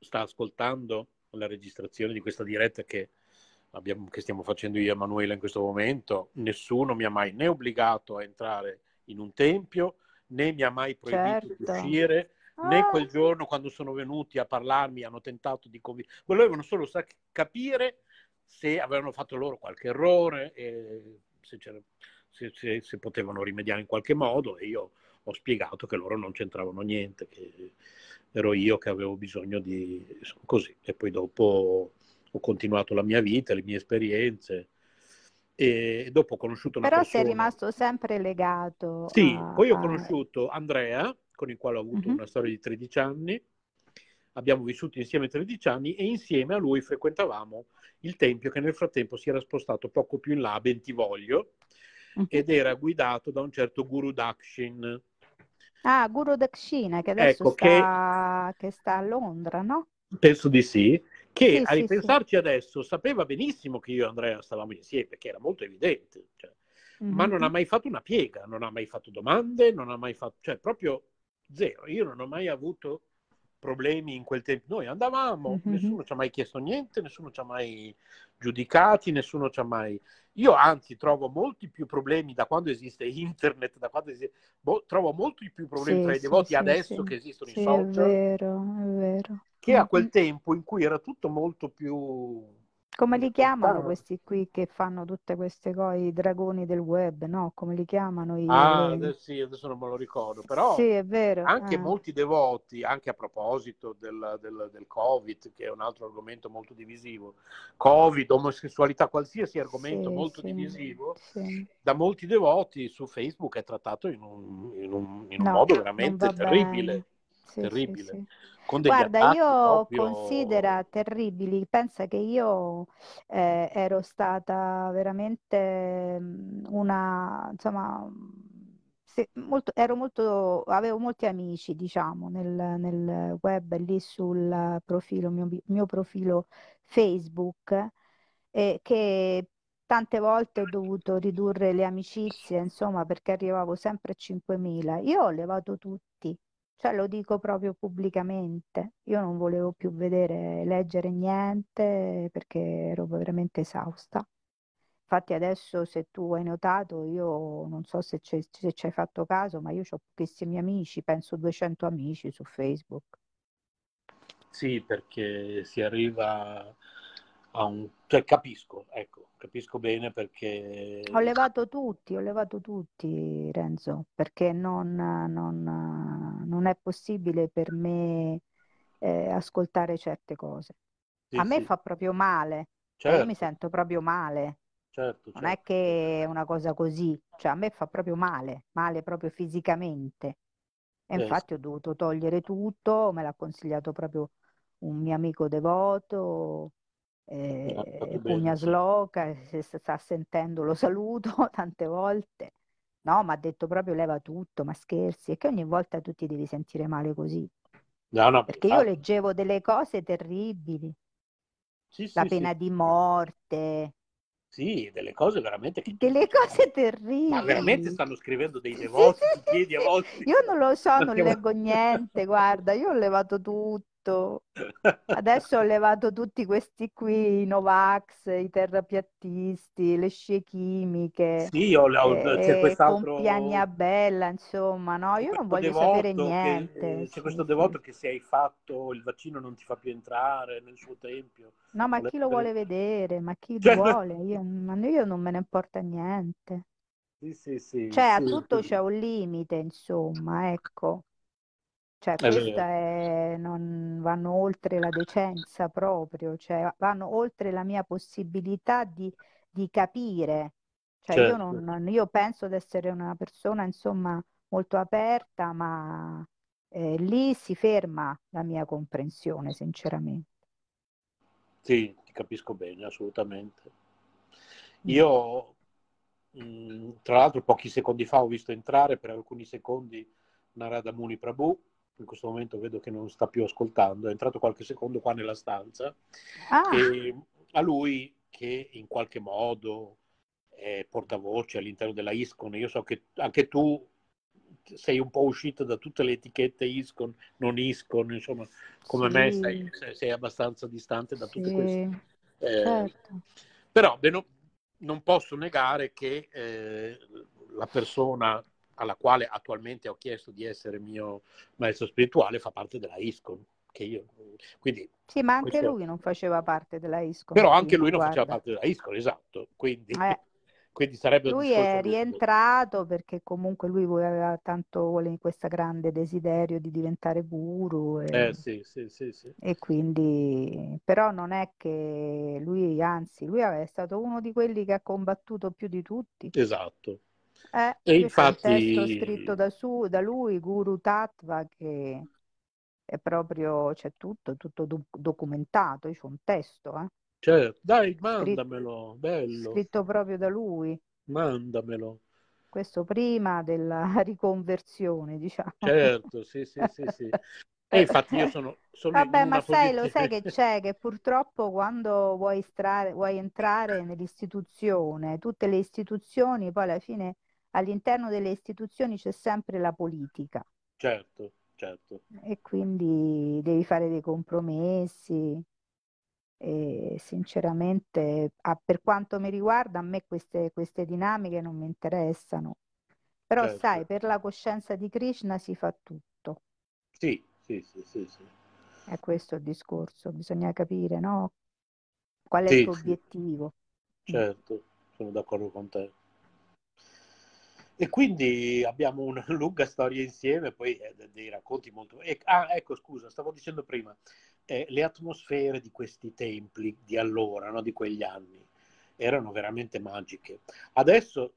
sta ascoltando la registrazione di questa diretta che, abbiamo, che stiamo facendo io e Emanuela in questo momento, nessuno mi ha mai né obbligato a entrare in un tempio, né mi ha mai proibito certo. di uscire, né ah. quel giorno quando sono venuti a parlarmi hanno tentato di convincere. Volevano solo sa- capire se avevano fatto loro qualche errore e se, se, se, se, potevano rimediare in qualche modo e io ho spiegato che loro non c'entravano niente, che ero io che avevo bisogno di... Così. E poi dopo ho continuato la mia vita, le mie esperienze e dopo ho conosciuto una Però persona... sei rimasto sempre legato. Sì, a... poi ho conosciuto Andrea, con il quale ho avuto uh-huh. una storia di 13 anni. Abbiamo vissuto insieme 13 anni e insieme a lui frequentavamo il tempio che nel frattempo si era spostato poco più in là a Bentivoglio uh-huh. ed era guidato da un certo Guru Dakshin. Ah, Guru Dakshina, che adesso ecco, sta, che... che sta a Londra, no? Penso di sì, che sì, a ripensarci sì, adesso sapeva benissimo che io e Andrea stavamo insieme, perché era molto evidente, cioè. mm-hmm. ma non ha mai fatto una piega, non ha mai fatto domande, non ha mai fatto, cioè proprio zero. Io non ho mai avuto problemi in quel tempo. Noi andavamo, mm-hmm. nessuno ci ha mai chiesto niente, nessuno ci ha mai giudicati, nessuno ci ha mai... Io anzi trovo molti più problemi da quando esiste internet, da quando esiste... Bo- trovo molti più problemi sì, tra i devoti sì, adesso sì. che esistono i social. È vero, è vero. Che a quel tempo in cui era tutto molto più come li chiamano questi qui che fanno tutte queste cose, i dragoni del web, no? Come li chiamano? I, ah, le... sì, adesso non me lo ricordo, però sì, è vero. anche ah. molti devoti, anche a proposito del, del, del, Covid, che è un altro argomento molto divisivo, Covid, omosessualità, qualsiasi argomento sì, molto sì, divisivo, da molti devoti su Facebook è trattato in un, in un, in un no, modo veramente terribile. Terribile. Guarda, io proprio... considera terribili, pensa che io eh, ero stata veramente mm, una, insomma, se, molto, ero molto, avevo molti amici, diciamo, nel, nel web, lì sul profilo, mio, mio profilo Facebook, eh, che tante volte ho dovuto ridurre le amicizie, insomma, perché arrivavo sempre a 5.000. Io ho levato tutti cioè lo dico proprio pubblicamente. Io non volevo più vedere, leggere niente perché ero veramente esausta. Infatti adesso se tu hai notato, io non so se, se ci hai fatto caso, ma io ho pochissimi amici, penso 200 amici su Facebook. Sì, perché si arriva a un... cioè capisco, ecco, capisco bene perché... Ho levato tutti, ho levato tutti, Renzo, perché non, non, non è possibile per me eh, ascoltare certe cose. Sì, a me sì. fa proprio male, certo. io mi sento proprio male. Certo, non certo. è che è una cosa così, cioè a me fa proprio male, male proprio fisicamente. E yes. infatti ho dovuto togliere tutto, me l'ha consigliato proprio un mio amico devoto, eh, Pugna Sloca, se sta sentendo lo saluto tante volte. No, ma ha detto proprio leva tutto, ma scherzi, e che ogni volta tu ti devi sentire male così. No, no, Perché io leggevo delle cose terribili, sì, la sì, pena sì. di morte. Sì, delle cose veramente che... Delle cose terribili. Ma veramente stanno scrivendo dei devoti, sì, sì, volte. Io non lo so, non leggo niente, guarda, io ho levato tutto tutto. Adesso ho levato tutti questi qui, i Novax, i terrapiattisti, le scie chimiche, Sì, ho, ho, c'è eh, quest'altro... Pompiani Bella, insomma, no? Io non voglio sapere niente. Che, c'è sì, questo devoto sì. che se hai fatto il vaccino non ti fa più entrare nel suo tempio. No, ma chi lo vuole vedere? Ma chi cioè... vuole? Io, io non me ne importa niente. Sì, sì, sì. Cioè, a tutto c'è un limite, insomma, ecco. Cioè, questa è, non vanno oltre la decenza proprio, cioè vanno oltre la mia possibilità di, di capire. Cioè, io, Certo. non, io penso di essere una persona, insomma, molto aperta, ma eh, lì si ferma la mia comprensione, sinceramente. Sì, ti capisco bene, assolutamente. Mm. Io, mh, tra l'altro, pochi secondi fa ho visto entrare per alcuni secondi Narada Muni Prabhu. In questo momento vedo che non sta più ascoltando. È entrato qualche secondo qua nella stanza. Ah, E a lui, che in qualche modo è portavoce all'interno della ISCON, io so che anche tu sei un po' uscito da tutte le etichette ISCON, non ISCON, insomma, come me sì, sei, sei- sei abbastanza distante da tutte sì, queste. eh, certo. però beh, no- non posso negare che eh, la persona alla quale attualmente ho chiesto di essere mio maestro spirituale fa parte della ISCON. Che io, quindi, Sì, ma anche questo- lui non faceva parte della ISCON, però anche lui quanto non faceva guarda. parte della ISCON, esatto. Quindi, Eh, quindi sarebbe lui è rientrato perché comunque lui aveva tanto questo grande desiderio di diventare guru e, Eh sì, sì, sì, sì. e quindi però non è che lui, anzi, lui è stato uno di quelli che ha combattuto più di tutti. Esatto. Eh, E c'ho un testo infatti, scritto da, su, da lui, Guru Tattva, che è proprio, c'è tutto, tutto do- documentato. C'ho un testo, eh, certo, dai, scritto, mandamelo, bello, scritto proprio da lui. mandamelo. Questo prima della riconversione, diciamo. Certo, sì, sì, sì, sì. E infatti io sono, sono Vabbè, ma sai, lo sai che c'è, che purtroppo quando vuoi, strare- vuoi entrare nell'istituzione, tutte le istituzioni, poi alla fine all'interno delle istituzioni c'è sempre la politica Certo, certo. e quindi devi fare dei compromessi e sinceramente, ah, per quanto mi riguarda, a me queste, queste dinamiche non mi interessano. Però certo. sai, per la coscienza di Krishna si fa tutto. Sì, sì, sì, sì, sì. È questo il discorso, bisogna capire, no? Qual è il Sì, tuo sì, obiettivo? Certo, sono d'accordo con te. E quindi abbiamo una lunga storia insieme, poi eh, de- dei racconti molto... e- ah, ecco, scusa, stavo dicendo prima, eh, le atmosfere di questi templi di allora, no, di quegli anni, erano veramente magiche. Adesso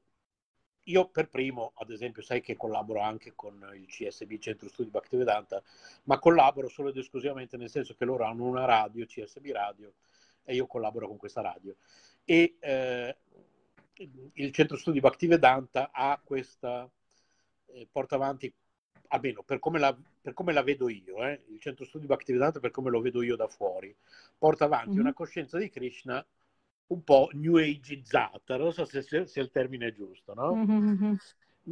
io per primo, ad esempio, sai che collaboro anche con il CSB, Centro Studi Bhaktivedanta, ma collaboro solo ed esclusivamente nel senso che loro hanno una radio, CSB Radio, e io collaboro con questa radio. E eh, il Centro Studi Bhaktivedanta ha questa, eh, porta avanti, almeno per come la, per come la vedo io, eh, il Centro Studi Bhaktivedanta per come lo vedo io da fuori, porta avanti Mhm. una coscienza di Krishna un po' new ageizzata, non so se, se- se il termine è giusto, no? Mhm.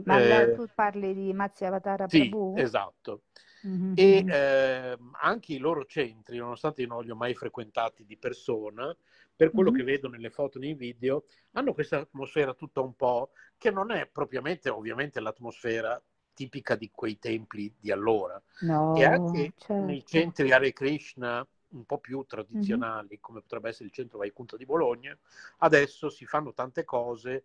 Ma Eh, tu parli di Matsyavatara sì, Prabhu? esatto. Mhm. E ehm, anche i loro centri, nonostante io non li ho mai frequentati di persona, per quello Mhm. che vedo nelle foto e nei video, hanno questa atmosfera tutta un po' che non è propriamente, ovviamente, l'atmosfera tipica di quei templi di allora. E No, anche nei certo. centri Hare Krishna un po' più tradizionali, come potrebbe essere il centro Vaikunta di Bologna, adesso si fanno tante cose,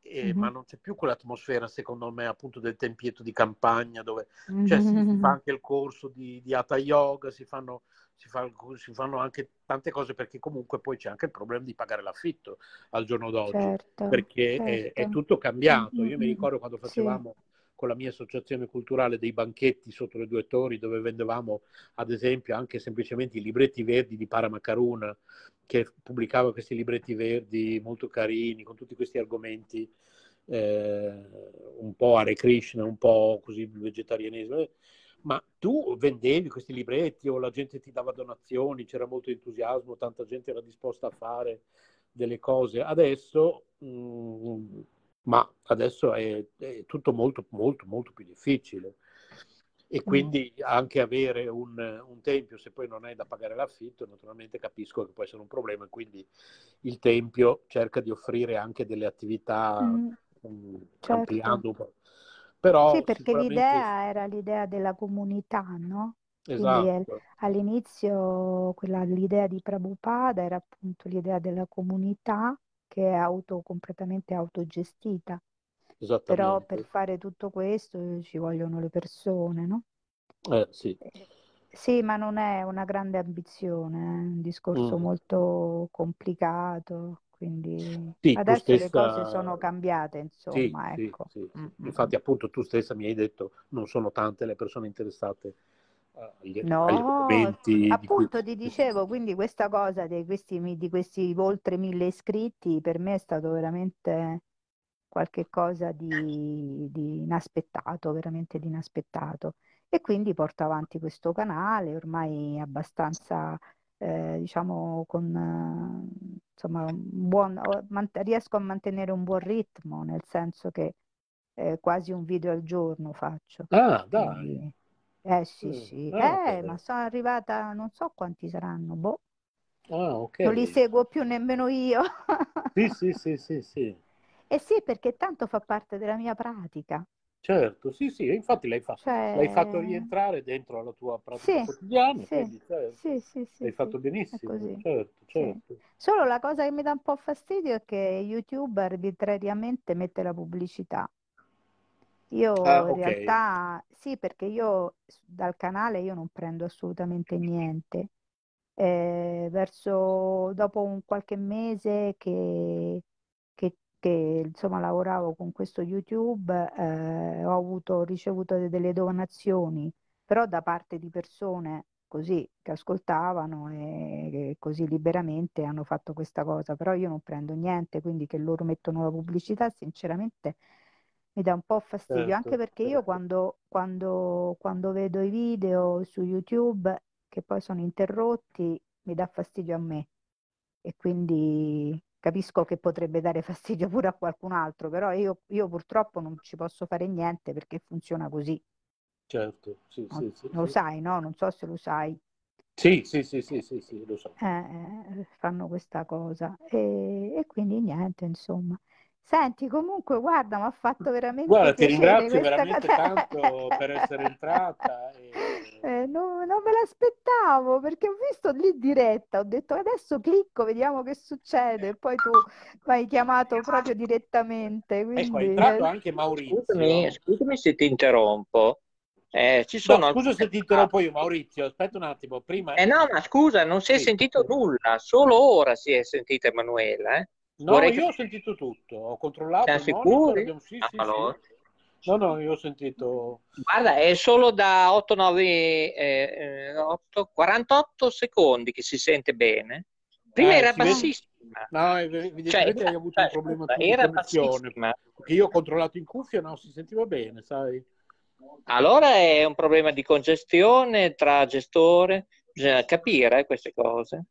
eh, ma Mhm. non c'è più quell'atmosfera, secondo me, appunto del tempietto di campagna, dove cioè, sì, si fa anche il corso di, di Hatha Yoga, si fanno, si, fa- si fanno anche tante cose, perché comunque poi c'è anche il problema di pagare l'affitto al giorno d'oggi, Certo, perché è, è certo. tutto cambiato. Io mi Mhm. ricordo quando Sì. facevamo con la mia associazione culturale dei banchetti sotto le due torri dove vendevamo ad esempio anche semplicemente i libretti verdi di Paramakaruna che pubblicava questi libretti verdi molto carini con tutti questi argomenti eh, un po' Hare Krishna, un po' così vegetarianesimo eh, ma tu vendevi questi libretti o la gente ti dava donazioni, c'era molto entusiasmo, tanta gente era disposta a fare delle cose. Adesso, mm, ma adesso è, è tutto molto, molto, molto più difficile. E Mm. quindi anche avere un, un tempio, se poi non hai da pagare l'affitto, naturalmente capisco che può essere un problema. Quindi il tempio cerca di offrire anche delle attività Mm, mm, certo. ampliando po'. Sì, Però perché sicuramente l'idea era l'idea della comunità, no? Esatto, all'inizio quella- l'idea di Prabhupada era appunto l'idea della comunità che è auto, completamente autogestita. Però per fare tutto questo ci vogliono le persone, no? Eh, sì. Sì, ma non è una grande ambizione, è un discorso Mm. molto complicato, quindi Sì, adesso le cose stessa, sono cambiate, insomma, sì, ecco. sì, sì. Mm, mm. Infatti, appunto, tu stessa mi hai detto non sono tante le persone interessate eh, agli, agli No, argomenti di cui... appunto ti dicevo, quindi questa cosa di questi, di questi oltre mille iscritti per me è stato veramente qualche cosa di, di inaspettato, veramente di inaspettato. E quindi porto avanti questo canale ormai abbastanza, eh, diciamo, con eh, insomma, un buon, riesco a mantenere un buon ritmo, nel senso che eh, quasi un video al giorno faccio. Ah, dai. Eh sì, Mm. sì, Ah, eh, ma sono arrivata, non so quanti saranno, boh, Ah, ok. non li seguo più nemmeno io. Sì, sì, sì, sì, sì. Eh sì, perché tanto fa parte della mia pratica. Certo, sì, sì, infatti l'hai fa- l'hai fatto Cioè, rientrare dentro la tua pratica sì, quotidiana, sì, quindi certo, sì, sì, sì, l'hai fatto benissimo, certo, certo. Solo la cosa che mi dà un po' fastidio è che YouTube arbitrariamente mette la pubblicità. Io Ah, in realtà sì, perché io dal canale io non prendo assolutamente niente. Eh, verso dopo un qualche mese che, che, insomma lavoravo con questo YouTube, eh, ho avuto, ricevuto de- delle donazioni, però da parte di persone così che ascoltavano e che così liberamente hanno fatto questa cosa, però io non prendo niente, quindi che loro mettono la pubblicità, sinceramente mi dà un po' fastidio, anche certo, perché io certo, quando, quando, quando vedo i video su YouTube che poi sono interrotti, mi dà fastidio a me. E quindi capisco che potrebbe dare fastidio pure a qualcun altro, però io, io purtroppo non ci posso fare niente perché funziona così. certo, sì, No- sì, sì, Lo sai, no? Non so se lo sai. Sì, sì, sì, sì, sì, sì, lo so. Eh, eh, fanno questa cosa e, e quindi niente, insomma. Senti, comunque, guarda, mi ha fatto veramente Guarda, ti ringrazio veramente cosa. tanto per essere entrata e Eh, non, non me l'aspettavo perché ho visto lì diretta, ho detto adesso clicco, vediamo che succede. E poi tu mi hai chiamato proprio direttamente, ecco, è quindi entrato eh, anche Scusami, Maurizio. scusami se ti interrompo. Eh, ci No, sono scusa alcune... se ti interrompo io, Maurizio, aspetta un attimo, prima... Eh no, ma scusa, non si è Sì. sentito nulla, solo ora si è sentita Emanuela. Eh? No, Vorrei io ho capire, sentito tutto, ho controllato siamo monitor, sicuri? sì, sì, allora. sì. No, no, io ho sentito... Guarda, è solo da 8, 9, eh, eh, 8, 48 secondi che si sente bene. Prima Eh, era si vede... bassissima. No, Cioè, evidentemente hai avuto un cioè, problema di connessione, bassissima. perché io ho controllato in cuffia, no, si sentiva bene, sai? Allora è un problema di congestione tra gestore, bisogna capire eh, queste cose.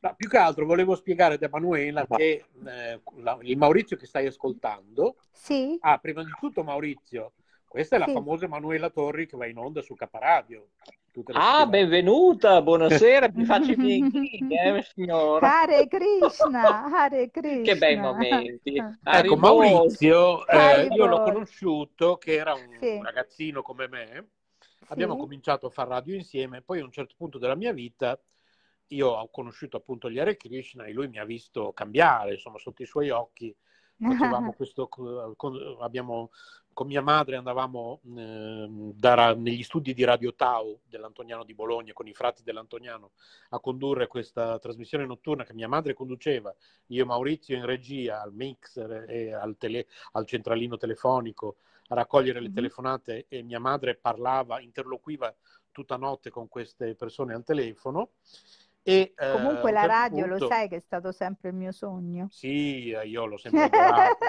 No, più che altro volevo spiegare ad Emanuela che eh, la- il Maurizio che stai ascoltando, sì, ah, prima di tutto Maurizio, questa è la sì. famosa Emanuela Torri che va in onda su Caparadio, tutte le Ah, settimane. benvenuta, buonasera, mi faccio i miei inchini, eh, signora. Hare Krishna, Hare Che bei Krishna. momenti. Ecco. Maurizio, eh, io l'ho conosciuto che era un Sì. ragazzino come me, abbiamo Sì. cominciato a fare radio insieme, poi a un certo punto della mia vita io ho conosciuto appunto gli Hare Krishna e lui mi ha visto cambiare, insomma, sotto i suoi occhi. Questo, con, abbiamo, con mia madre andavamo ehm, da negli studi di Radio Tau dell'Antoniano di Bologna con i frati dell'Antoniano a condurre questa trasmissione notturna che mia madre conduceva, io e Maurizio in regia al mixer e al, tele- al centralino telefonico a raccogliere le Mhm. telefonate e mia madre parlava, interloquiva tutta notte con queste persone al telefono. E, eh, Comunque a un la radio lo punto- sai che è stato sempre il mio sogno. Sì, eh, io l'ho sempre adorato.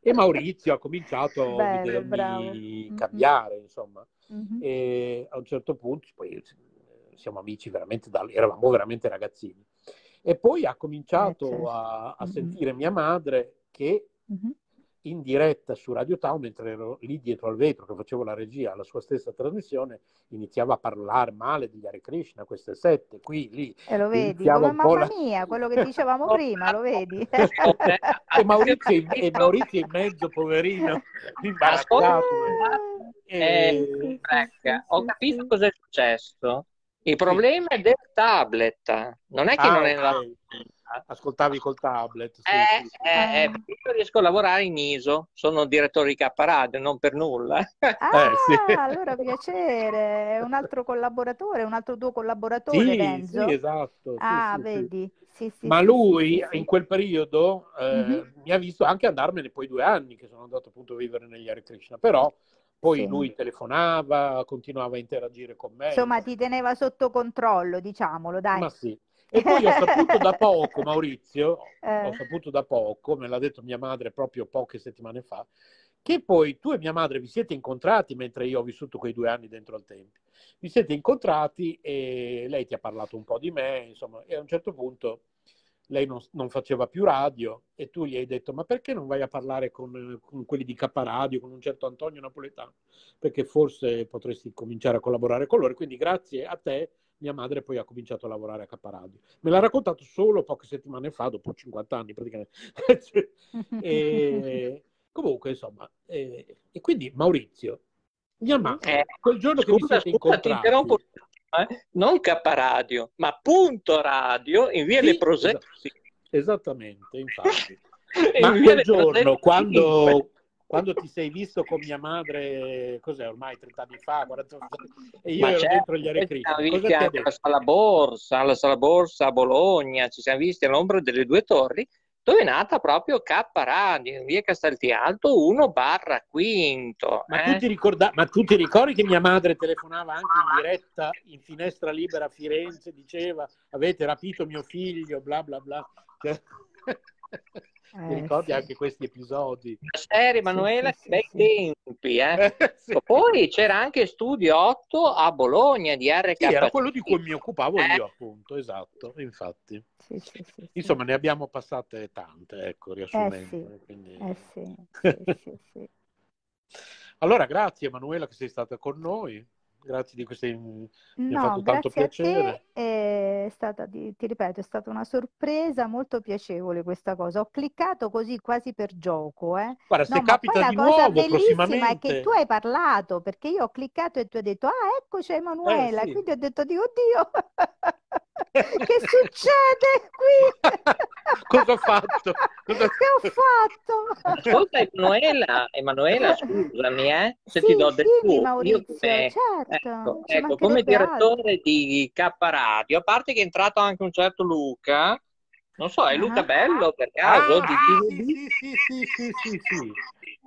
E Maurizio ha cominciato a Bello, bravo. vedermi cambiare, insomma. Mhm. E a un certo punto, poi eh, siamo amici veramente, da, eravamo veramente ragazzini. E poi ha cominciato Eh, certo. a, a Mhm. sentire mia madre che Mhm. In diretta su Radio Town, mentre ero lì dietro al vetro che facevo la regia alla sua stessa trasmissione, iniziava a parlare male degli Hare Krishna, queste sette, qui, lì. E lo vedi, Iniziava come mamma la- mia, quello che dicevamo prima, lo vedi? e, Maurizio, in- e Maurizio in mezzo, poverino, imbarazzato. Ascolta, E- eh, Franca, ho capito cosa è successo. Il problema sì. è del tablet, non è che ah, non okay. è nella ascoltavi col tablet. Sì, eh, sì, sì. Eh, eh, io riesco a lavorare in ISO, sono direttore di K Radio, non per nulla. Ah, sì. allora piacere, è un altro collaboratore, un altro tuo collaboratore, Sì, Renzo? sì, esatto. sì, Ah, vedi? Sì, sì, Ma lui sì, sì, in quel periodo eh, Mhm. mi ha visto anche andarmene poi due anni che sono andato appunto a vivere negli Hare Krishna, però poi Sì. lui telefonava, continuava a interagire con me. Insomma, ti teneva sotto controllo, diciamolo, dai. Ma sì. E poi ho saputo da poco, Maurizio, Eh. ho saputo da poco, me l'ha detto mia madre proprio poche settimane fa, che poi tu e mia madre vi siete incontrati mentre io ho vissuto quei due anni dentro al Tempio. Vi siete incontrati e lei ti ha parlato un po' di me, insomma, e a un certo punto lei non, non faceva più radio e tu gli hai detto ma perché non vai a parlare con, con quelli di K Radio, con un certo Antonio Napoletano, perché forse potresti cominciare a collaborare con loro. Quindi grazie a te mia madre poi ha cominciato a lavorare a K Radio. Me l'ha raccontato solo poche settimane fa, dopo 50 anni praticamente. e, comunque, insomma, e, e quindi Maurizio, mia madre, Eh, quel giorno che vi Scusa, siete scusa, ti interrompo. eh, Non K Radio, ma punto radio in via Sì, Le Prosecco. esatto. Esattamente, infatti. In Ma via quel giorno, quando, 5. Quando ti sei visto con mia madre, cos'è ormai 30 anni fa, 40 anni fa, e io Ma ero certo, dentro gli siamo cosa ti ha anche alla detto? Sala Borsa, alla Sala Borsa a Bologna, ci siamo visti all'ombra delle due torri, dove è nata proprio K Radio, in via Casteltialto 1 barra quinto. Ma eh. tu, ti ricorda- ma tu ti ricordi che mia madre telefonava anche in diretta in finestra libera a Firenze, diceva avete rapito mio figlio, bla bla bla. Cioè, ti Eh, ricordi sì. anche questi episodi? La serie Emanuela, sì, che bei sì. tempi, eh. Eh, sì. Poi c'era anche Studio 8 a Bologna di RK. Sì, era quello di cui mi occupavo Eh. io, appunto, esatto, infatti. Sì, sì, sì, sì. Insomma, ne abbiamo passate tante, ecco, riassumendo. sì. quindi- Eh sì, sì, sì, sì. Allora, grazie Emanuela che sei stata con noi, grazie di queste... Mi ha No, fatto tanto grazie a piacere. te, è stata, ti ripeto, è stata una sorpresa molto piacevole questa cosa. Ho cliccato così quasi per gioco, eh. Guarda, se No, ma poi capita la di cosa nuovo bellissima è prossimamente... che tu hai parlato, perché io ho cliccato e tu hai detto, ah, eccoci Emanuela, Eh, sì. quindi ho detto, Dio, oddio, che succede qui? Cosa ho fatto? Cosa- Che ho fatto? Ascolta Emanuela, Emanuela, scusami, eh, se Sì, ti do del tu, Maurizio, io certo, ecco, ci ecco, come mancherebbe altro. direttore di K Radio, a parte che è entrato anche un certo Luca, non so, è Luca Ah. Bello per caso Ah, di ah, TVB? sì, sì, sì, sì, sì, sì.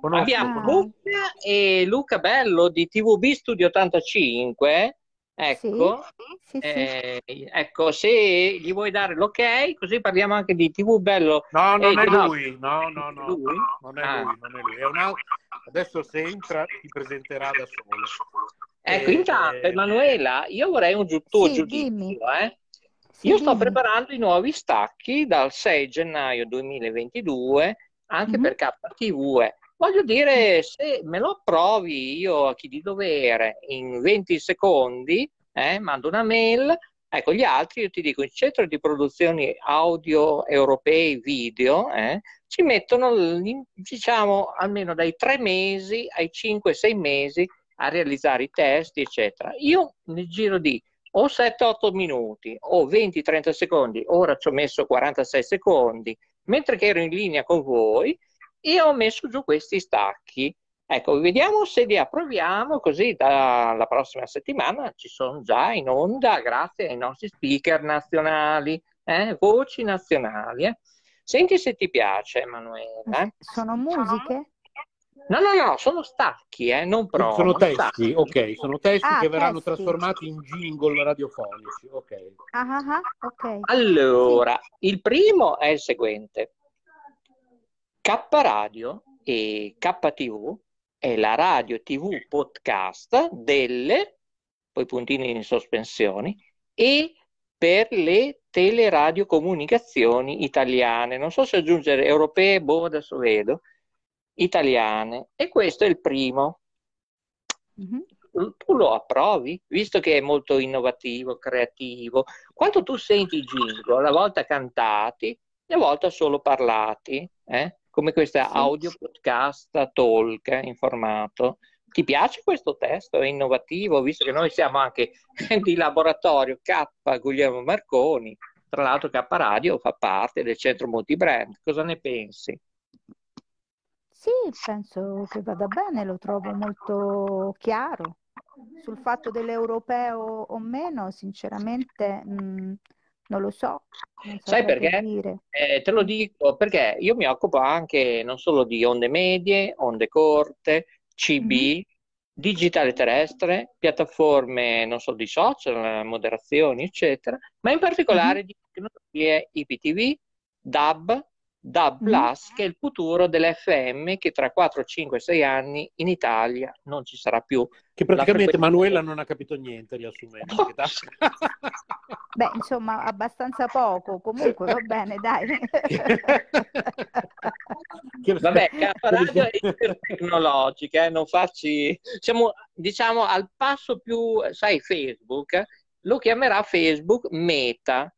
Conosco, Abbiamo Ah. conosco. Luca e Luca Bello di TVB Studio 85, ecco, Sì, sì, sì. eh, ecco, se gli vuoi dare l'ok, così parliamo anche di TV Bello. No, non Eh, è no. lui, no, no, no, Lui? non è Ah. lui, non è lui. È un altro... Adesso se entra ti presenterà da solo. Ecco, Eh, intanto, Emanuela, io vorrei un giu- tuo Sì, giudizio, dimmi. eh. Sì, Io sto dimmi. preparando i nuovi stacchi dal 6 gennaio 2022 anche Mhm. per KTV. eh. Voglio dire, se me lo approvi io a chi di dovere in 20 secondi, eh, mando una mail. Ecco, gli altri io ti dico, il centro di produzioni audio europei video eh, ci mettono, diciamo, almeno dai tre mesi ai 5-6 mesi a realizzare i testi, eccetera. Io nel giro di o 7-8 minuti o 20-30 secondi, ora ci ho messo 46 secondi, mentre che ero in linea con voi, io ho messo giù questi stacchi. Ecco, vediamo se li approviamo, così dalla prossima settimana ci sono già in onda, grazie ai nostri speaker nazionali, eh, voci nazionali. eh. Senti se ti piace, Emanuele. Sono musiche? No, no, no, sono stacchi, eh, non promo. Sono testi, stacchi. ok, sono testi Ah, che verranno testi. trasformati in jingle radiofonici, ok. Ah, ah, ah, ok. Allora, il primo è il seguente. K Radio e KTV è la radio TV podcast delle, poi puntini in sospensioni, e per le teleradiocomunicazioni italiane. Non so se aggiungere europee, boh, adesso vedo, italiane. E questo è il primo. Mhm. Tu lo approvi, visto che è molto innovativo, creativo. Quando tu senti i jingle, a volte cantati, e a volte solo parlati, eh? come questa Sì. audio podcast talk in formato Ti piace questo testo? È innovativo, visto che noi siamo anche di laboratorio K Guglielmo Marconi, tra l'altro K Radio fa parte del centro multibrand. Cosa ne pensi? Sì, penso che vada bene, lo trovo molto chiaro. Sul fatto dell'europeo o meno, sinceramente, mh, non lo so. Non Sai perché? Eh, te lo dico perché io mi occupo anche non solo di onde medie, onde corte, CB, mm-hmm. digitale terrestre, piattaforme non solo di social, moderazioni, eccetera, ma in particolare mm-hmm. di tecnologie IPTV, DAB, DAB+, mm-hmm. che è il futuro dell'FM che tra 4, 5, 6 anni in Italia non ci sarà più. Che praticamente Manuela non ha capito niente, riassumendo. Beh, insomma, abbastanza poco, comunque va bene, dai. Vabbè, radio è tecnologica, eh, non facci... Siamo, diciamo, al passo più, sai, Facebook, lo chiamerà Facebook Meta.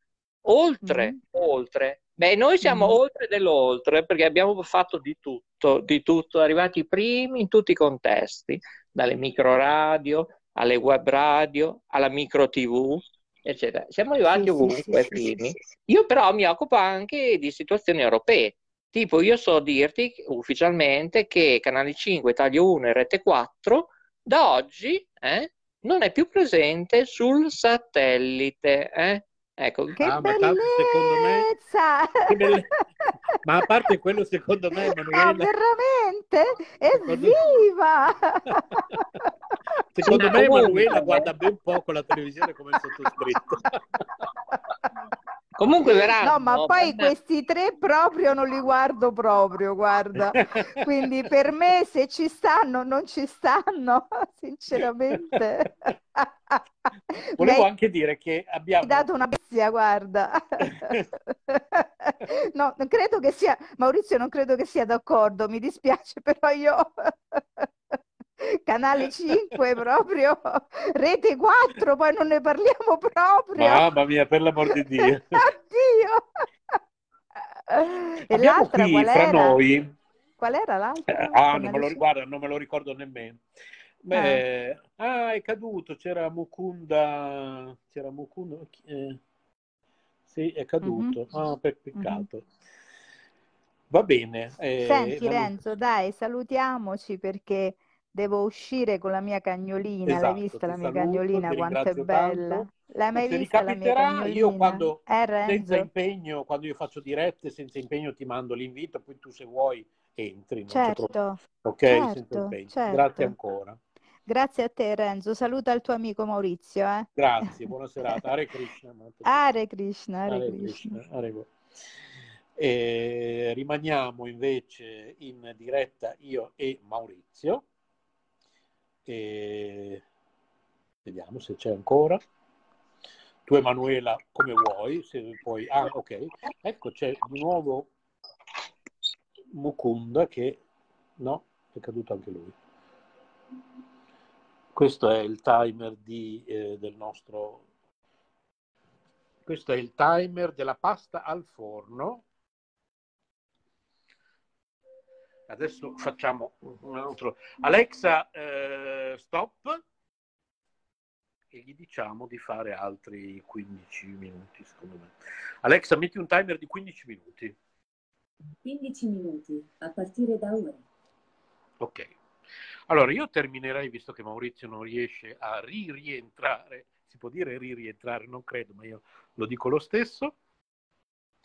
Oltre, mm. oltre Beh, noi siamo mm. oltre dell'oltre perché abbiamo fatto di tutto, di tutto, arrivati primi in tutti i contesti, dalle micro radio alle web radio, alla micro TV, eccetera. Siamo arrivati sì, ovunque sì, primi. Sì, io però mi occupo anche di situazioni europee. Tipo, io so dirti ufficialmente che Canale 5, Taglio 1 e Rete 4 da oggi eh, non è più presente sul satellite. Eh? Ecco, che ah, bellezza! Me, che belle... ma a parte quello, secondo me, Emanuela... Ah, veramente? Evviva! secondo me Emanuela guarda ben poco la televisione come sottoscritto. Comunque verranno. No, ma poi questi tre proprio non li guardo proprio, guarda. Quindi per me se ci stanno, non ci stanno, sinceramente. Volevo anche dire che abbiamo... Mi dato una bestia, guarda. no, non credo che sia... Maurizio non credo che sia d'accordo, mi dispiace, però io... Canale 5 proprio, rete 4, poi non ne parliamo proprio. Mamma mia, per l'amor di Dio. Oddio. E Abbiamo l'altra qui, qual fra era? noi... Qual era l'altra? Eh, ah, non me lo riguardo, non me lo ricordo nemmeno. Beh, ah. ah, è caduto, c'era Mukunda, c'era Mukunda, eh, sì, è caduto, mm-hmm. ah, per peccato. Mm-hmm. Va bene. Eh, Senti Renzo, dai, salutiamoci perché devo uscire con la mia cagnolina. Esatto, L'hai vista la mia saluto, cagnolina? Quanto è bella! Tanto. L'hai mai vista la mia cagnolina? Io quando, eh, senza impegno, quando io faccio dirette, senza impegno ti mando l'invito, poi tu se vuoi entri. certo, ok, certo. Certo. Grazie ancora. Grazie a te Renzo, saluta il tuo amico Maurizio. Eh? Grazie, buona serata. Hare Krishna. Hare Krishna, Hare, Hare Krishna. Krishna. Hare e rimaniamo invece in diretta io e Maurizio e vediamo se c'è ancora. Tu Emanuela come vuoi, se puoi. Ah, ok. Ecco, c'è di nuovo Mukunda che no, è caduto anche lui. Questo è il timer di, eh, del nostro questo è il timer della pasta al forno Adesso facciamo un altro. Alexa, eh, stop. E gli diciamo di fare altri 15 minuti, secondo me. Alexa, metti un timer di 15 minuti. 15 minuti, a partire da ora. Ok. Allora, io terminerei, visto che Maurizio non riesce a ri-rientrare, si può dire ri-rientrare, non credo, ma io lo dico lo stesso.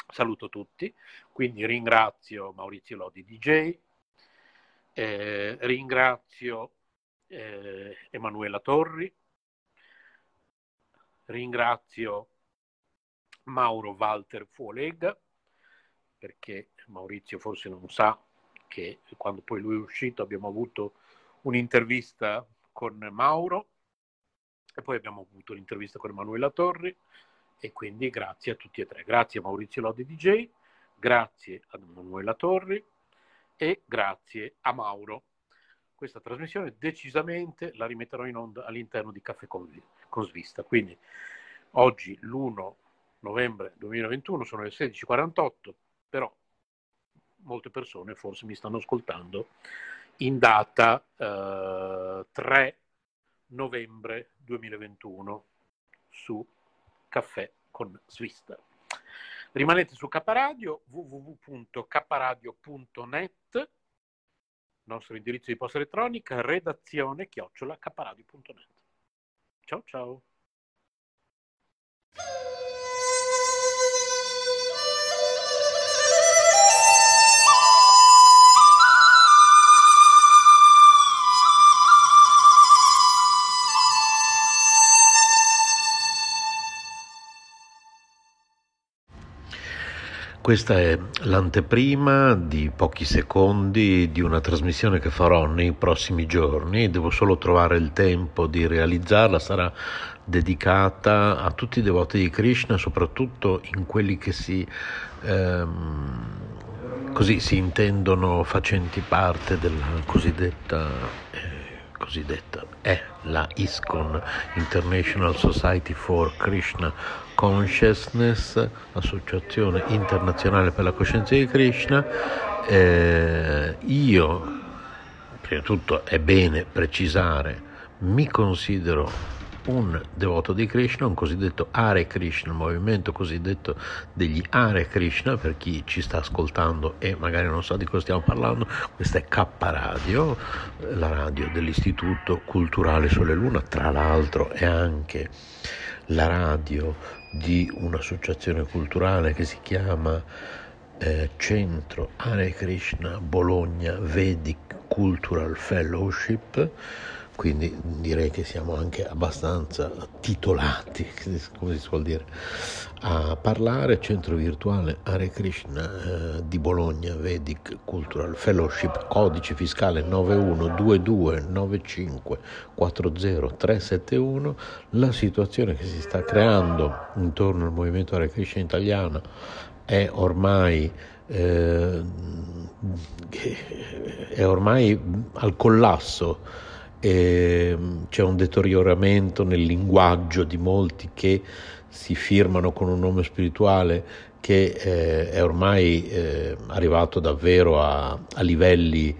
Saluto tutti, quindi ringrazio Maurizio Lodi DJ, eh, ringrazio eh, Emanuela Torri, ringrazio Mauro Walter Fuolega, perché Maurizio forse non sa che quando poi lui è uscito abbiamo avuto un'intervista con Mauro e poi abbiamo avuto l'intervista con Emanuela Torri e quindi grazie a tutti e tre. Grazie a Maurizio Lodi DJ, grazie ad Emanuela Torri, e grazie a Mauro. Questa trasmissione decisamente la rimetterò in onda all'interno di Caffè con, Svista. Quindi oggi l'1 novembre 2021 sono le 16.48, però molte persone forse mi stanno ascoltando in data eh, 3 novembre 2021 su Caffè con Swista. Rimanete su Caparadio, www.caparadio.net, nostro indirizzo di posta elettronica, redazione chiocciola caparadio.net. Ciao ciao. Questa è l'anteprima di pochi secondi di una trasmissione che farò nei prossimi giorni, devo solo trovare il tempo di realizzarla, sarà dedicata a tutti i devoti di Krishna, soprattutto in quelli che si, ehm, così, si intendono facenti parte della cosiddetta... Eh, cosiddetta è la ISKCON International Society for Krishna Consciousness, Associazione Internazionale per la Coscienza di Krishna. Eh, io, prima di tutto, è bene precisare, mi considero un devoto di Krishna, un cosiddetto Hare Krishna, il movimento cosiddetto degli Hare Krishna, per chi ci sta ascoltando e magari non sa di cosa stiamo parlando, questa è K Radio, la radio dell'Istituto Culturale Sole Luna, tra l'altro è anche la radio di un'associazione culturale che si chiama eh, Centro Hare Krishna Bologna Vedic Cultural Fellowship. Quindi direi che siamo anche abbastanza titolati, come si suol dire, a parlare. Centro virtuale Hare Krishna eh, di Bologna, Vedic Cultural Fellowship, codice fiscale 91229540 La situazione che si sta creando intorno al movimento Hare Krishna italiano è ormai eh, è ormai al collasso e c'è un deterioramento nel linguaggio di molti che si firmano con un nome spirituale che eh, è ormai eh, arrivato davvero a, a livelli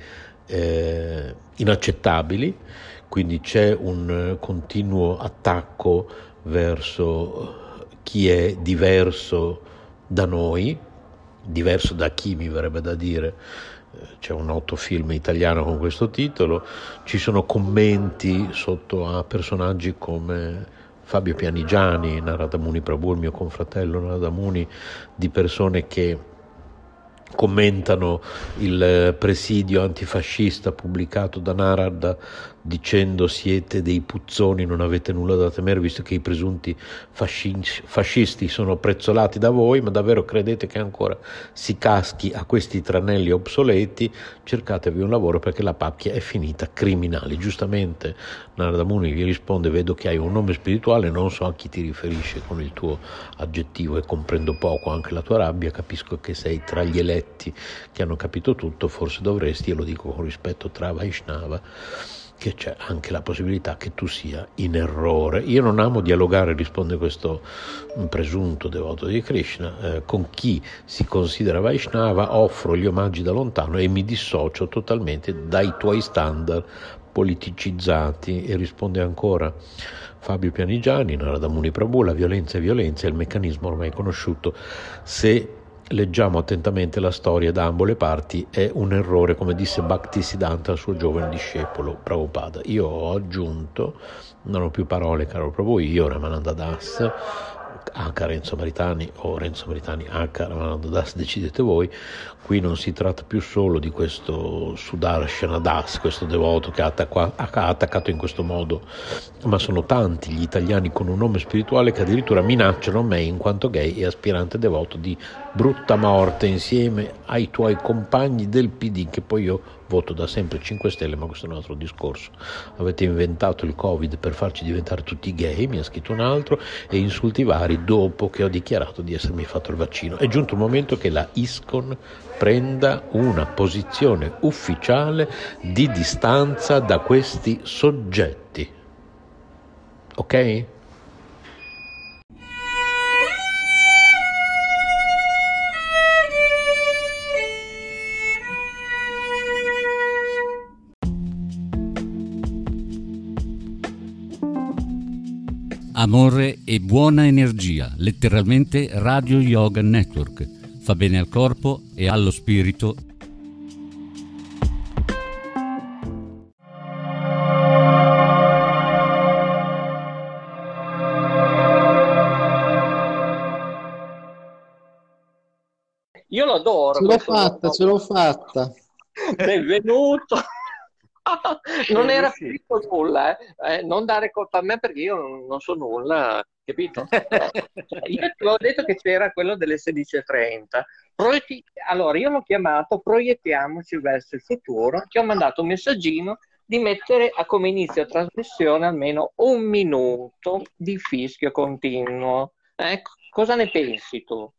eh, inaccettabili, quindi c'è un continuo attacco verso chi è diverso da noi, diverso da chi mi verrebbe da dire c'è un autofilm italiano con questo titolo, ci sono commenti sotto a personaggi come Fabio Pianigiani, Narada Muni Prabhu, il mio confratello Narada Muni, di persone che commentano il presidio antifascista pubblicato da Narad dicendo siete dei puzzoni, non avete nulla da temere visto che i presunti fascisti sono prezzolati da voi, ma davvero credete che ancora si caschi a questi tranelli obsoleti? Cercatevi un lavoro perché la pacchia è finita, criminali. Giustamente Narada Muni gli risponde, vedo che hai un nome spirituale, non so a chi ti riferisce con il tuo aggettivo e comprendo poco anche la tua rabbia, capisco che sei tra gli eletti che hanno capito tutto, forse dovresti, e lo dico con rispetto, tra Vaishnava che c'è anche la possibilità che tu sia in errore. Io non amo dialogare, risponde questo presunto devoto di Krishna, eh, con chi si considera Vaishnava, offro gli omaggi da lontano e mi dissocio totalmente dai tuoi standard politicizzati e risponde ancora Fabio Pianigiani, Narada Muni Prabhu, la violenza è violenza, è il meccanismo ormai conosciuto. Se leggiamo attentamente la storia da ambo le parti, è un errore, come disse Bhaktisiddhanta al suo giovane discepolo Prabhupada. Io ho aggiunto, non ho più parole caro Prabhu, io Ramananda Das, H Renzo Maritani o Renzo Maritani H Ramananda Das, decidete voi, qui non si tratta più solo di questo Sudarshana Das, questo devoto che ha attaccato in questo modo, ma sono tanti gli italiani con un nome spirituale che addirittura minacciano me in quanto gay e aspirante devoto di brutta morte insieme ai tuoi compagni del PD che poi io voto da sempre 5 Stelle, ma questo è un altro discorso. Avete inventato il Covid per farci diventare tutti gay, mi ha scritto un altro, e insulti vari dopo che ho dichiarato di essermi fatto il vaccino. È giunto il momento che la ISCON prenda una posizione ufficiale di distanza da questi soggetti. Ok? Amore e buona energia, letteralmente Radio Yoga Network. Fa bene al corpo e allo spirito Io lo adoro. Ce l'ho fatta, ce l'ho fatta. Benvenuto. non era scritto nulla, eh. Eh, non dare colpa a me perché io non, non so nulla, capito? io ti ho detto che c'era quello delle 16.30. Proietti... Allora, io l'ho chiamato Proiettiamoci verso il futuro, ti ho mandato un messaggino di mettere a come inizio trasmissione almeno un minuto di fischio continuo. Eh, cosa ne pensi tu?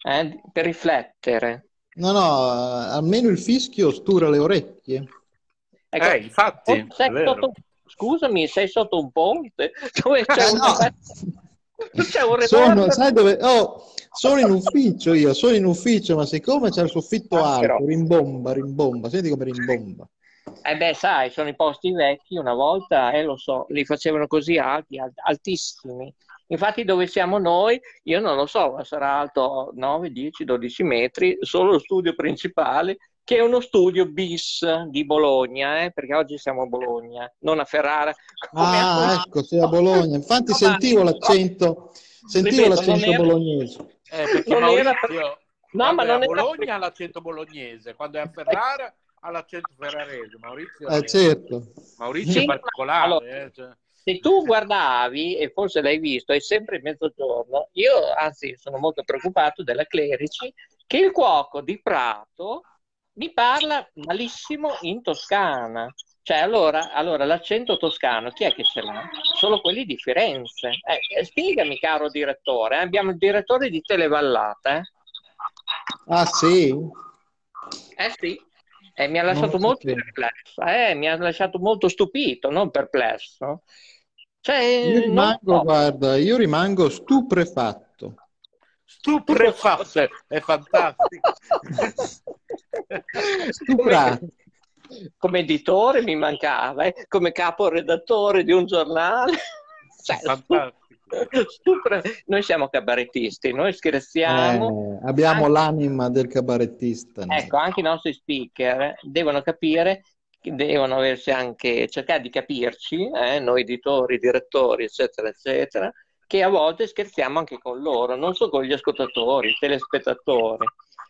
Eh, per riflettere. No, no, almeno il fischio stura le orecchie. Ecco, eh, infatti, sotto, scusami, sei sotto un ponte dove c'è eh, un, no. c'è un sono, sai dove? Oh, sono in ufficio io, sono in ufficio, ma siccome c'è il soffitto ah, alto, rimbomba, rimbomba, senti come rimbomba. Eh beh, sai, sono i posti vecchi, una volta, eh, lo so, li facevano così alti, alt- altissimi. Infatti dove siamo noi, io non lo so, ma sarà alto 9, 10, 12 metri, solo lo studio principale che è uno studio bis di Bologna, eh, perché oggi siamo a Bologna, non a Ferrara. Ah, a... ecco, sei a Bologna. Infatti no, sentivo ma... l'accento, sentivo ripeto, l'accento era... bolognese. Eh, non Maurizio, era... No, ma non a Bologna era... ha l'accento bolognese, quando è a Ferrara ha l'accento ferrarese. Maurizio, eh, certo. Maurizio sì, è particolare. Allora, eh, cioè... Se tu guardavi, e forse l'hai visto, è sempre mezzogiorno, io anzi sono molto preoccupato della Clerici, che il cuoco di Prato mi parla malissimo in toscana. Cioè, allora, allora, l'accento toscano, chi è che ce l'ha? Solo quelli di Firenze. Eh, spiegami, caro direttore, eh? abbiamo il direttore di Televallata. Eh? Ah, sì? Eh sì, eh, mi ha lasciato molto perplesso, eh, mi ha lasciato molto stupito, non perplesso. Cioè, io rimango, so. guarda, io rimango stuprefatto. Stuprefatto, è fantastico. Stuprato. Come editore mi mancava, eh? come caporedattore di un giornale. Cioè, stupre... Noi siamo cabarettisti, noi scherziamo. Eh, abbiamo anche... l'anima del cabarettista. Ecco, anche i nostri speaker devono capire devono aversi anche cercare di capirci, eh, noi editori, direttori, eccetera, eccetera, che a volte scherziamo anche con loro, non solo con gli ascoltatori, i telespettatori.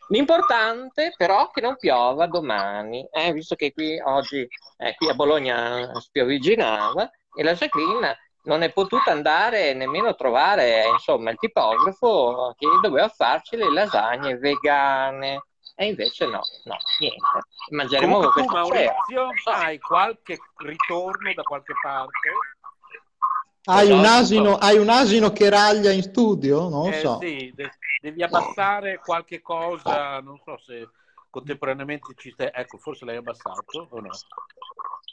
L'importante però è che non piova domani, eh, visto che qui oggi eh, qui a Bologna spiovigginava e la Jacqueline non è potuta andare nemmeno a trovare insomma, il tipografo che doveva farci le lasagne vegane. E invece no, no, niente. Mangeremo Comunque tu, Maurizio, sera. hai qualche ritorno da qualche parte? Hai un, asino, hai un asino che raglia in studio? Non eh, so. Sì, de- devi abbassare qualche cosa, non so se contemporaneamente ci stai... Ecco, forse l'hai abbassato o no?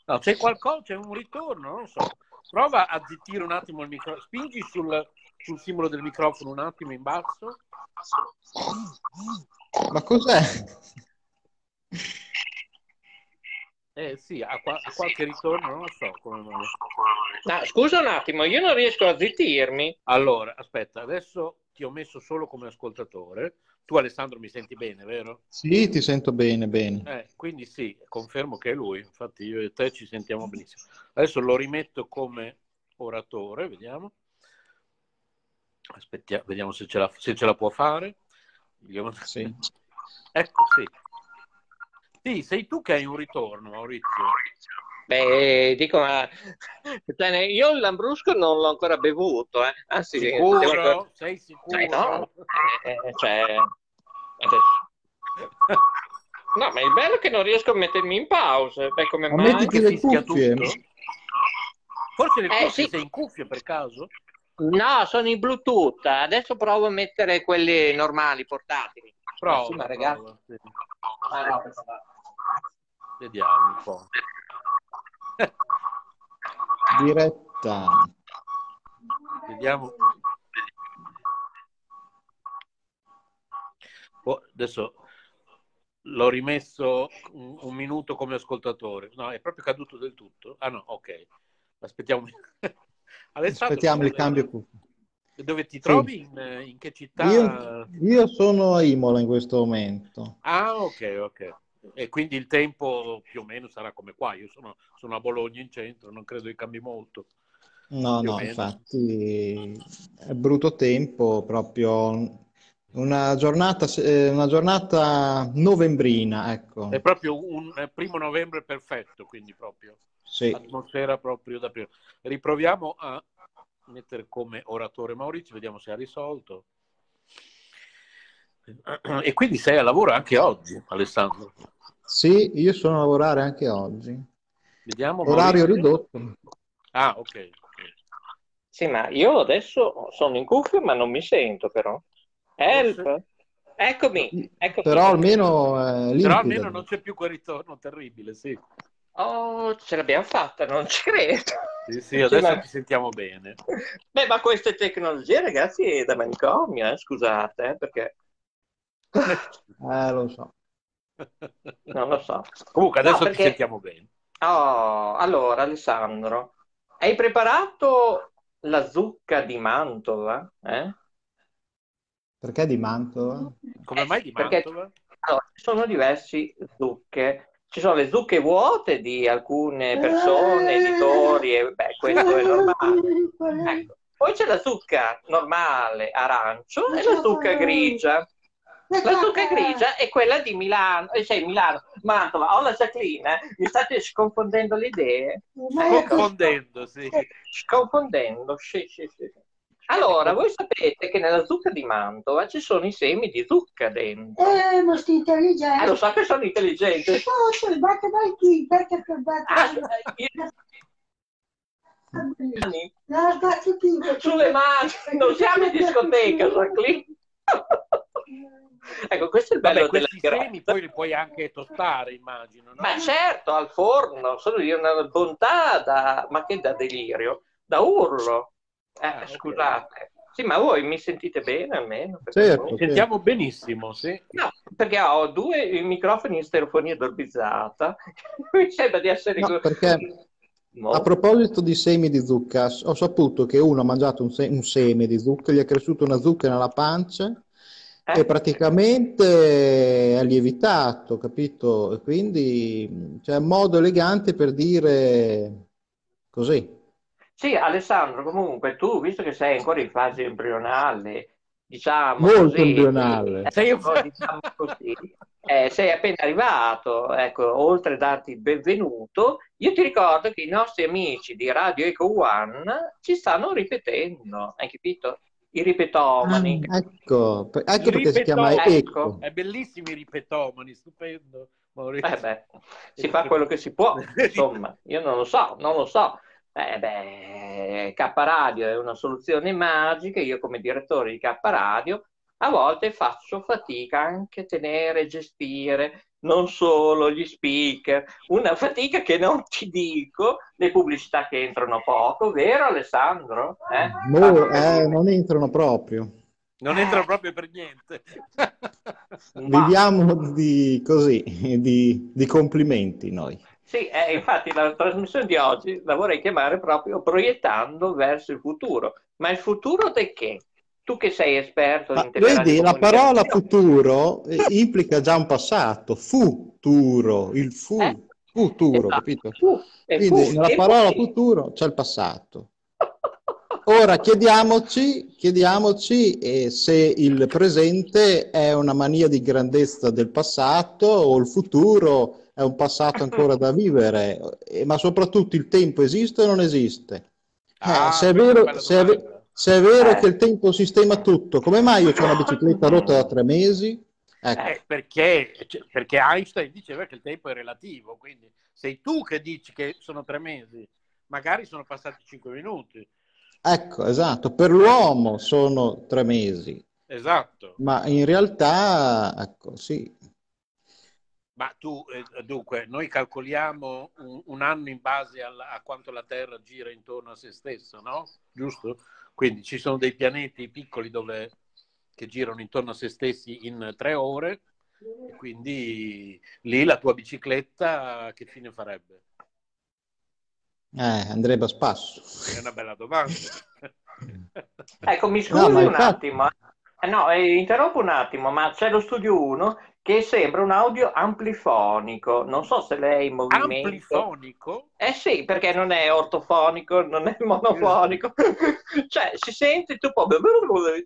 No, c'è qualcosa, c'è un ritorno, non so. Prova a zittire un attimo il microfono, spingi sul, sul simbolo del microfono un attimo in basso. Ma cos'è? Eh sì, ha, qua- ha qualche ritorno, non lo so come mai. No, scusa un attimo, io non riesco a zittirmi. Allora, aspetta, adesso ti ho messo solo come ascoltatore. Tu Alessandro mi senti bene, vero? Sì, ti sento bene, bene. Eh, quindi sì, confermo che è lui, infatti io e te ci sentiamo benissimo. Adesso lo rimetto come oratore, vediamo. Aspettiamo, vediamo se ce la, se ce la può fare. Sì. Ecco, sì. Sì, sei tu che hai un ritorno, Maurizio. Beh, dico, ma cioè, io il Lambrusco non l'ho ancora bevuto, eh. Anzi, sicuro? Ancora... Sei sicuro? Cioè, no, eh, cioè, no, ma il bello è che non riesco a mettermi in pausa. Beh, come ma mai? Mettiti le cuffie. Forse le cuffie eh, sì. sei in cuffie per caso? No, sono in Bluetooth. Adesso provo a mettere quelli normali, portatili. Prova, sì, ma ragazzi... Prova, sì. ah, no, Vediamo un po'. Diretta. Vediamo. Oh, adesso l'ho rimesso un, un, minuto come ascoltatore. No, è proprio caduto del tutto. Ah no, ok. Aspettiamo. Aspettiamo il cambio. Dove ti Sì. trovi? In, in che città? Io, io sono a Imola in questo momento. Ah, ok, ok. E quindi il tempo più o meno sarà come qua. Io sono, sono a Bologna in centro, non credo che cambi molto. No, no, meno. infatti è brutto tempo, proprio una giornata, eh, una giornata novembrina, ecco. È proprio un primo novembre perfetto, quindi proprio Sì. atmosfera proprio da prima. Riproviamo a mettere come oratore Maurizio, vediamo se ha risolto. E quindi sei a lavoro anche oggi, Alessandro. Sì, io sono a lavorare anche oggi. Vediamo. Orario Maurizio. ridotto. Ah, ok. ok. Sì, ma io adesso sono in cuffia, ma non mi sento però. Help! Eccomi, eccomi. Però almeno è Però almeno non c'è più quel ritorno terribile, sì. Oh, ce l'abbiamo fatta, non ci credo. Sì, sì, adesso ma- ti sentiamo bene. Beh, ma queste tecnologie, ragazzi, è da manicomio, eh, scusate, eh, perché Eh, lo so. non lo so. Comunque adesso No, perché- ti sentiamo bene. Oh, allora, Alessandro, hai preparato la zucca di Mantova? Eh? Perché di Mantova? Come mai di perché- Mantova? Allora, ci sono diverse zucche. Ci sono le zucche vuote di alcune persone, editori, e beh, questo è normale. Ecco. Poi c'è la zucca normale arancio e la zucca grigia. La zucca grigia è quella di Milano, eh, cioè Milano, Mantova. Oh, la Jacqueline, eh, mi state sconfondendo le idee? Ecco. Confondendo, sì. Sconfondendo, sì, sì, sì. Allora, voi sapete che nella zucca di Mantova ci sono i semi di zucca dentro. Eh, ma sti intelligente. Eh, lo so che sono intelligente. Oh, sì, basta balchi, perché per Ah, battere. io- No, cazzo ti sulle mani, non siamo in discoteca, Jacqueline. ecco, questo è il bello Vabbè, della semi poi li puoi anche tostare, immagino, no? Ma certo, al forno, sono di una bontà da, ma che da delirio, da urlo. Eh, Ah, scusate. Sì, ma voi mi sentite bene almeno? Certo, voi- Ti sentiamo benissimo, sì. No, perché ho due microfoni in stereofonia dolbizzata. Mi sembra di essere... No, perché No. a proposito di semi di zucca, ho saputo che uno ha mangiato un, se- un seme di zucca, gli è cresciuta una zucca nella pancia Eh? e praticamente è lievitato, capito? E quindi c'è un modo elegante per dire così. Sì, Alessandro, comunque tu, visto che sei ancora in fase embrionale, diciamo Molto così, embrionale. eh, Sei un- diciamo così, eh, sei appena arrivato, ecco, oltre a darti il benvenuto, io ti ricordo che i nostri amici di Radio Eco One ci stanno ripetendo, hai capito? I ripetomani. Ah, ecco, ecco I perché si chiama. Eco. È bellissimi i ripetomani, stupendo. Eh beh, si fa quello che si può, insomma, io non lo so, non lo so. Eh beh, K Radio è una soluzione magica, io come direttore di K Radio a volte faccio fatica anche a tenere e gestire non solo gli speaker, una fatica che non ti dico, le pubblicità che entrano poco, vero Alessandro? Eh? Mo- eh, non entrano proprio. Non entra proprio per niente. Ma- Viviamo di così, di, di complimenti noi. Sì, eh, infatti la trasmissione di oggi la vorrei chiamare proprio proiettando verso il futuro. Ma il futuro di che? Tu che sei esperto Ma vedi, la parola futuro eh, implica già un passato, futuro, il fu, Eh, futuro, esatto. capito? Fu, Quindi fu, nella parola fu. futuro c'è il passato. Ora chiediamoci, chiediamoci eh, se il presente è una mania di grandezza del passato o il futuro è un passato ancora da vivere, eh, ma soprattutto il tempo esiste o non esiste? Eh, Ah, se è vero, se è. Se è vero Eh. che il tempo sistema tutto, come mai io ho una bicicletta rotta da tre mesi? Ecco, Eh, perché, cioè, perché Einstein diceva che il tempo è relativo, quindi sei tu che dici che sono tre mesi, magari sono passati cinque minuti. ecco, esatto, per l'uomo sono tre mesi, Esatto. ma in realtà, ecco, sì, Ma tu, eh, dunque, noi calcoliamo un, un anno in base alla- a quanto la Terra gira intorno a se stessa, no? Giusto? Quindi ci sono dei pianeti piccoli dove, che girano intorno a se stessi in tre ore, e quindi lì la tua bicicletta che fine farebbe? Eh, andrebbe a spasso. È una bella domanda. Ecco, mi scusi No, un infatti- attimo. eh, no, eh, interrompo un attimo, ma c'è lo studio 1 che sembra un audio amplifonico. Non so se lei è in movimento. Amplifonico? Eh sì, perché non è ortofonico, non è monofonico. cioè, si sente tu.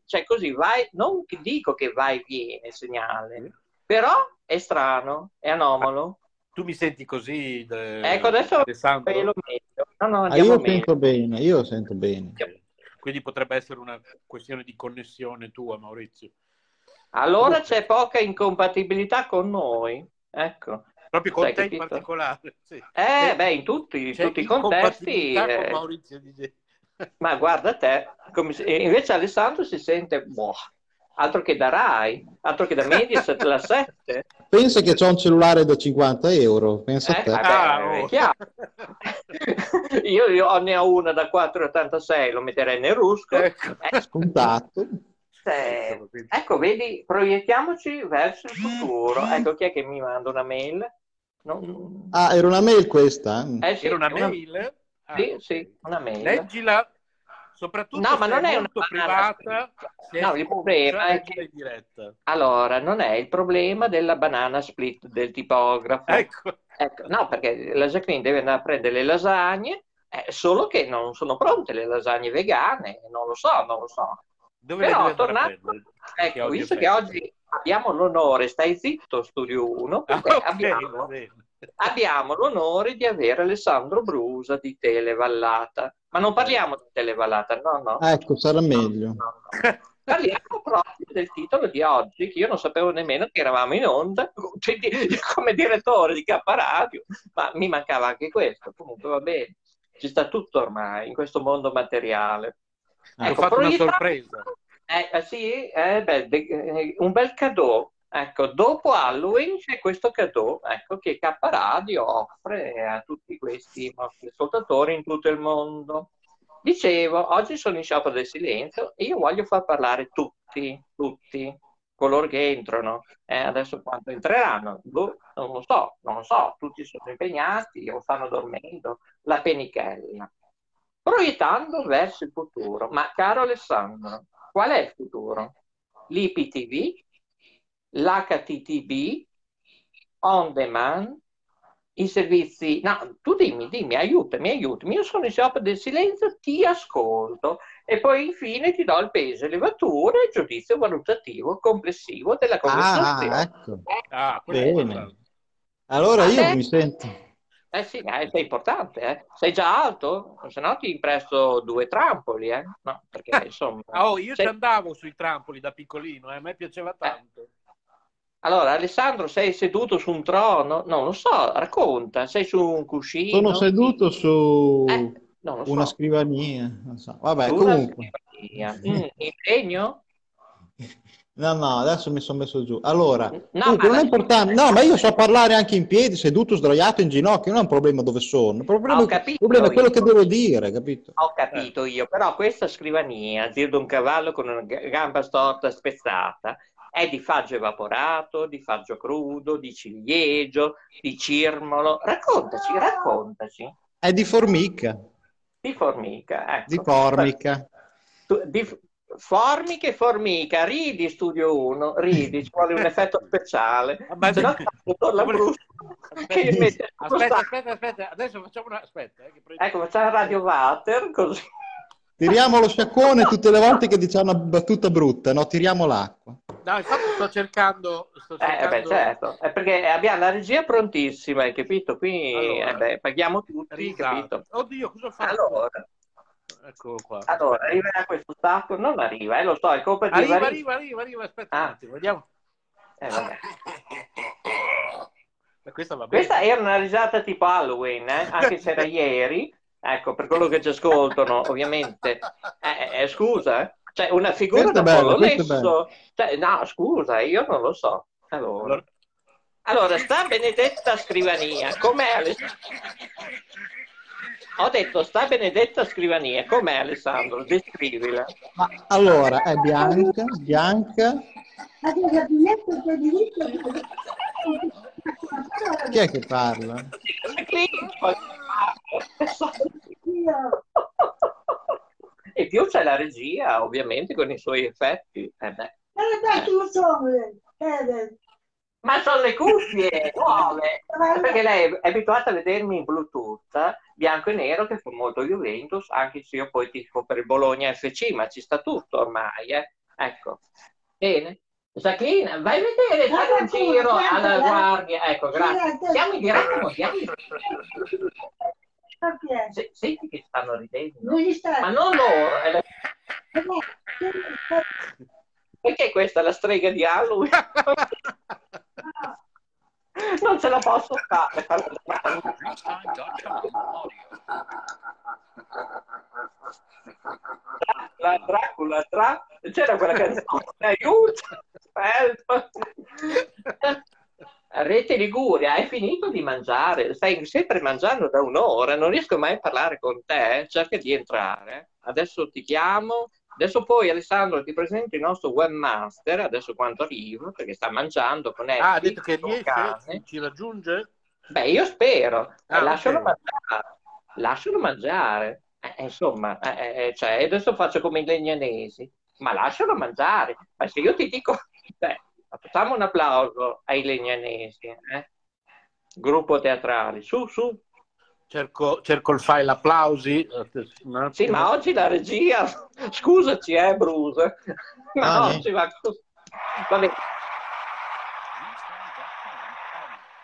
Cioè, così vai... Non dico che va e viene il segnale, però è strano, è anomalo. Tu mi senti così, de- Ecco, adesso Alessandro? lo metto. No, no, Ah, io meglio. sento bene, io sento bene. Quindi potrebbe essere una questione di connessione tua, Maurizio. Allora c'è poca incompatibilità con noi. Ecco. Proprio con Hai te in capito? particolare. Sì. Eh, beh, in tutti, in tutti i contesti. eh, ma guarda te, come si- invece Alessandro si sente, boh, altro che da Rai, altro che da Mediaset la 7. Pensa che c'ho un cellulare da 50 euro, pensa a Eh, te. vabbè, Ah, oh. chiaro. io, io ho- ne ho una da 4,86, lo metterei nel rusco. Ecco. Eh, Scontato. Eh, ecco, vedi, proiettiamoci verso il futuro. Ecco, chi è che mi manda una mail? Non- Ah, era una mail questa? Eh sì, Era una una- mail? Ah, Sì, sì, una mail. Leggila, soprattutto No, ma non è una molto banana privata. Se è No, il problema è che-. Allora, non è il problema della banana split del tipografo. Ecco. Ecco, no, perché la Jacqueline deve andare a prendere le lasagne, eh, solo che non sono pronte le lasagne vegane, non lo so, non lo so. Dove Però, tornando? Che ecco, è visto che oggi abbiamo l'onore, stai zitto, Studio 1, Ah, perché ok, va abbiamo, abbiamo l'onore di avere Alessandro Brusa di Televallata. Ma non parliamo di Televallata, no, no. Ecco, sarà meglio. Parliamo proprio del titolo di oggi, che io non sapevo nemmeno che eravamo in onda, cioè, di- come direttore di K Radio, ma mi mancava anche questo. Comunque va bene, ci sta tutto ormai in questo mondo materiale. Ho Ecco, fatto una sorpresa. Eh, eh, sì, eh, beh, de- eh, un bel cadeau. Ecco, dopo Halloween c'è questo cadeau ecco, che K Radio offre a tutti questi nostri ascoltatori in tutto il mondo. Dicevo, oggi sono in sciopero del silenzio e io voglio far parlare tutti, tutti, coloro che entrano. Eh, adesso quanto entreranno? Boh, non lo so, non lo so, tutti sono impegnati o stanno dormendo, la penichella. Proiettando verso il futuro. Ma caro Alessandro, qual è il futuro? L'IPTV, l'HTTB, on demand, i servizi... No, tu dimmi, dimmi, aiutami, aiutami. Io sono in sciopero del silenzio, ti ascolto e poi infine ti do il peso, levatura e il giudizio valutativo complessivo della Ah, conversazione. ecco. Ah, questo è Bene. importante. Allora io Vabbè. mi sento... Eh sì, eh, sei importante, eh. Sei già alto? Se no ti presto due trampoli, eh. No, perché insomma... Oh, io sei- ci andavo sui trampoli da piccolino, eh, a me piaceva tanto. Allora, Alessandro, sei seduto su un trono? Non lo so, racconta. Sei su un cuscino? Sono seduto su Eh, non lo so. una scrivania. non so. Vabbè, Su una comunque. scrivania. Mm, impegno? No, no, adesso mi sono messo giù. Allora, No, comunque ma non è importante. No, ma io so parlare anche in piedi, seduto, sdraiato, in ginocchio. Non è un problema dove sono. Il problema, Ho il capito problema è quello io. che devo dire, capito? Ho capito io, però questa scrivania, zio un cavallo con una gamba storta spezzata, è di faggio evaporato, di faggio crudo, di ciliegio, di cirmolo. Raccontaci, raccontaci. È di formica, Di formica, ecco. di formica. Di f- formica e formica, ridi Studio 1, ridi, ci vuole un effetto speciale. Ma- Se no, mette sullo Aspetta, stacco. aspetta, aspetta, adesso facciamo una... Aspetta, eh, che prendo- Ecco, facciamo Radio Water, così. Tiriamo lo sciacquone tutte le volte che diciamo una battuta brutta, no? Tiriamo l'acqua. No, infatti sto cercando... Sto Eh, beh, cercando... certo, è perché abbiamo la regia prontissima, hai capito? Qui Allora. eh beh, paghiamo tutti, Riga. capito? Oddio, cosa ho fatto? Allora, Eccolo qua. allora, arriverà questo stacco? Non arriva, eh, lo so, è colpa di Arriva, Vari- arriva, arriva, arriva, aspetta un Ah. attimo, vediamo. Eh, vabbè. Eh, Questa va bene. Questa era una risata tipo Halloween, eh? anche se era ieri. Ecco, per quello che ci ascoltano, ovviamente. Eh, eh, scusa, eh. Cioè, una figura da bello, lesso. Cioè, no, scusa, io non lo so. Allora, Allora, allora sta benedetta scrivania, com'è? Ho detto sta benedetta scrivania, com'è Alessandro? Descrivila. Ma allora, è bianca, bianca. Ma che gabinetto di diritto Chi è che parla? E più c'è la regia, ovviamente, con i suoi effetti. Eh beh. Ma sono le cuffie nuove, perché lei è abituata a vedermi in Bluetooth, bianco e nero, che fa molto Juventus, anche se io poi tifo per il Bologna FC, ma ci sta tutto ormai, eh. Ecco. Bene. Jacqueline, vai a vedere, fai un giro alla guardia. Ecco, grazie. Siamo in diretta mondiale. Se- Senti che stanno ridendo. Ma non loro. la- Perché questa è la strega di Halloween? Non ce la posso fare. La Dracula, Dra- c'era quella canzone, aiuto, help. Rete Liguria, hai finito di mangiare? Stai sempre mangiando da un'ora, non riesco mai a parlare con te, cerca di entrare. Adesso ti chiamo, adesso poi Alessandro ti presento il nostro webmaster, adesso quando arrivo, perché sta mangiando con Ah, ha detto che riesce? Ci raggiunge? Beh, io spero, Ah, Eh, lascialo ok. mangiare, lascialo mangiare. Eh, insomma, eh, eh, cioè, adesso faccio come i legnanesi, ma lascialo mangiare. Ma se io ti dico, beh, facciamo un applauso ai legnanesi, eh? Gruppo teatrale, su, su. Cerco, cerco il file applausi. Sì, ma oggi la regia, scusaci, eh, Bruce, ma Ah, oggi va così. Vabbè,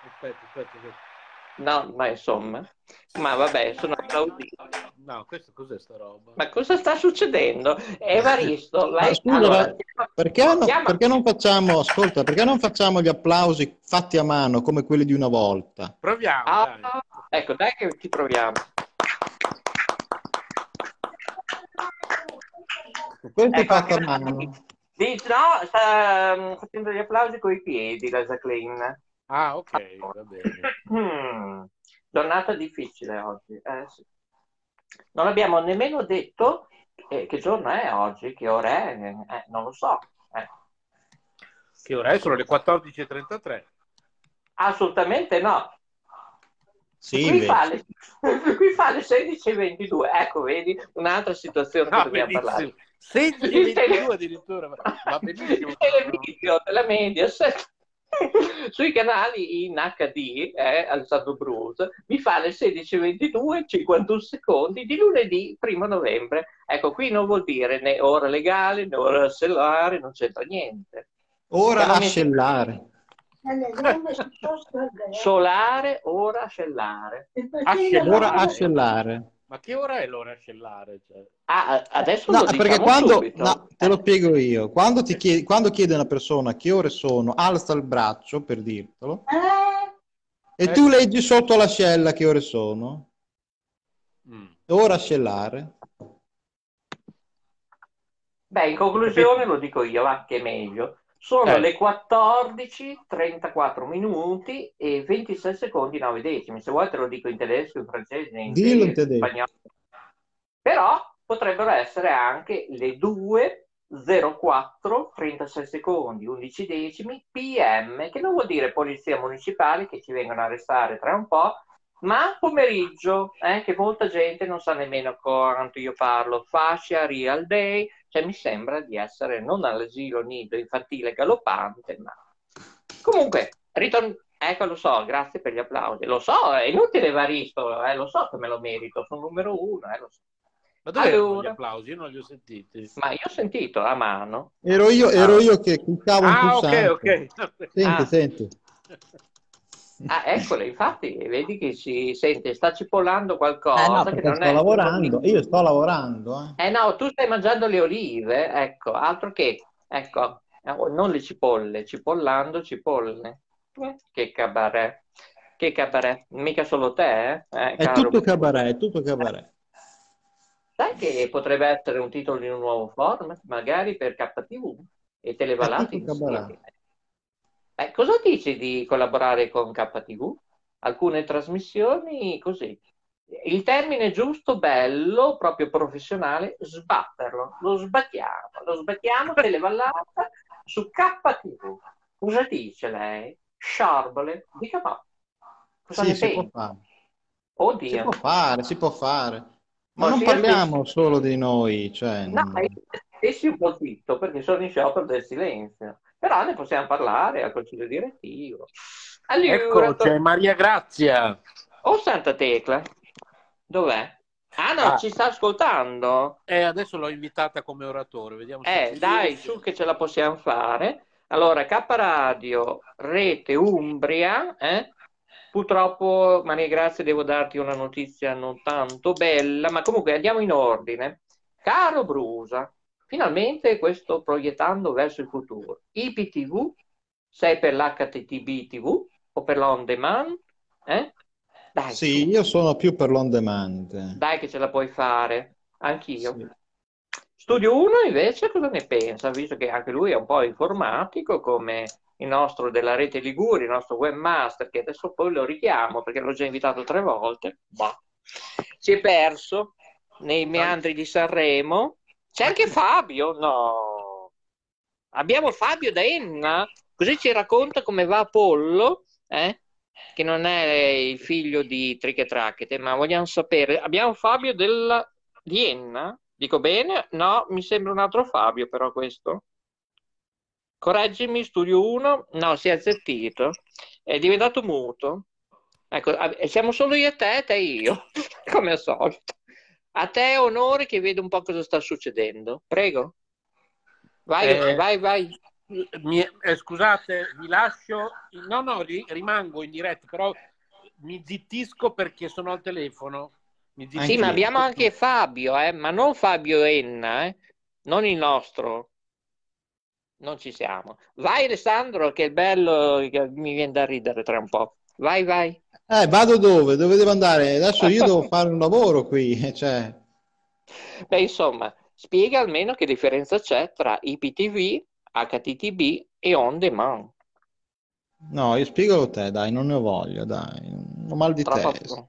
Aspetta, aspetta, aspetta. no, ma insomma, ma vabbè, sono applaudito. No, questo cos'è sta roba? Ma cosa sta succedendo? Evaristo, lei... scusa, allora, ma perché, chiama- perché non facciamo, ascolta, perché non facciamo gli applausi fatti a mano come quelli di una volta? Proviamo, Ah, dai. ecco, dai che ci proviamo. Questo è Ecco, fatto a mano. Dici, no, sta mm, facendo gli applausi coi piedi la Jacqueline. Ah, ok, va bene. Mm, giornata difficile oggi. eh, sì. Non abbiamo nemmeno detto eh, che giorno è oggi, che ora è, eh, non lo so. eh. Che ora è? Sono le 14.33. Assolutamente no. Sì, Qui invece. fa, le, qui fa le 16.22. Ecco, vedi, un'altra situazione che Ah, dobbiamo parlare. benissimo. 16.22 addirittura. Va benissimo. il televideo della Mediaset sui canali in HD eh, Alessandro Bruce mi fa le 16.22 51 secondi di lunedì 1 novembre. Ecco qui non vuol dire né ora legale né ora stellare non c'entra niente. Ora a Chiamami- scellare. solare ora ascellare. Ora a scellare. Ma che ora è l'ora ascellare? Cioè? ah, adesso No, lo perché diciamo quando, subito. no, te lo spiego io, quando, ti chiede, quando chiede una persona che ore sono, alza il braccio per dirtelo, e Eh. tu leggi sotto l'ascella che ore sono, Mm. ora scellare. Beh, in conclusione lo dico io, va che meglio. Sono Eh. le 14, 34 minuti e 26 secondi 9 decimi. Se vuoi te lo dico in tedesco, in francese, in Dillo in spagnolo. Però potrebbero essere anche le 2, 04, 36 secondi, 11 decimi, PM, che non vuol dire polizia municipale che ci vengono a arrestare tra un po', ma pomeriggio, eh, che molta gente non sa nemmeno quanto io parlo, fascia, real day, cioè mi sembra di essere non all'asilo nido infantile galoppante, ma comunque, ritorn- ecco lo so, grazie per gli applausi, lo so, è inutile Evaristo, eh, lo so che me lo merito, sono numero uno, eh, lo so. Ma dove erano gli Allora. applausi? Io non li ho sentiti. ma io ho sentito a mano, Ero io, ero io che cliccavo un Ah, ok, ok. Senti, Ah. senti. Ah, eccole, infatti, vedi che si sente, sta cipollando qualcosa Eh no, che non sto è... lavorando, io sto lavorando. eh. Eh no, tu stai mangiando le olive, ecco, altro che, ecco, eh, non le cipolle, cipollando cipolle. Eh, Che cabaret, che cabaret, mica solo te, eh, eh, È tutto cabaret, è tutto cabaret. Sai che potrebbe essere un titolo di un nuovo format, magari per KTV e Televalati È tutto cabaret. Insieme. Eh, cosa dici di collaborare con KTV? Alcune trasmissioni così. Il termine giusto, bello, proprio professionale, sbatterlo. Lo sbattiamo, lo sbattiamo televallata su KTV. Cosa dice lei? Sciarbole? Dica ma. Cosa Sì, ne si può pensi? fare. Si Oddio. può fare, si può fare. Ma non sì, parliamo solo di noi, cioè... No, non- io stessi un po' zitto perché sono in sciopero del silenzio. Però ne possiamo parlare al consiglio direttivo. Allora, Ecco, c'è Maria Grazia. Oh, Santa Tecla, dov'è? Ah no, Ah. ci sta ascoltando? Eh, adesso l'ho invitata come oratore, vediamo se Eh, ci dai, riesce. su che ce la possiamo fare. Allora, K Radio, Rete Umbria, eh? Purtroppo, Maria Grazia, devo darti una notizia non tanto bella, ma comunque andiamo in ordine. Caro Brusa, finalmente questo proiettando verso il futuro. IPTV, sei per l'HTTB TV o per l'on demand? Eh? Dai, Sì, io sono più per l'on demand. dai che ce la puoi fare, anch'io. Sì. Studio 1 invece cosa ne pensa? Visto che anche lui è un po' informatico come il nostro della rete Liguri, il nostro webmaster, che adesso poi lo richiamo perché l'ho già invitato tre volte. Bah. Si è perso nei meandri di Sanremo. C'è anche Fabio? No. Abbiamo Fabio da Enna, così ci racconta come va Apollo, eh? che non è il figlio di Triche Tracchete, ma vogliamo sapere. Abbiamo Fabio della... di Enna? Dico bene? No, mi sembra un altro Fabio, però questo. Correggimi, studio 1. No, si è azzettito. È diventato muto. Ecco, siamo solo io e te, te e io, come al solito. A te onore che vedo un po' cosa sta succedendo. Prego. Vai, Eh, vai, vai. Mi- eh, scusate, vi lascio. No, no, ri- rimango in diretta, però mi zittisco perché sono al telefono. Sì, ma abbiamo anche Fabio, eh, ma non Fabio Enna, eh, non il nostro. Non ci siamo. Vai Alessandro, che è bello, mi viene da ridere tra un po'. Vai, vai. Eh, vado dove? Dove devo andare? Adesso io devo fare un lavoro qui, cioè... Beh, insomma, spiega almeno che differenza c'è tra IPTV, HTTB e On Demand. No, io spiegalo te, dai, non ne ho voglia, dai. Ho mal di testa.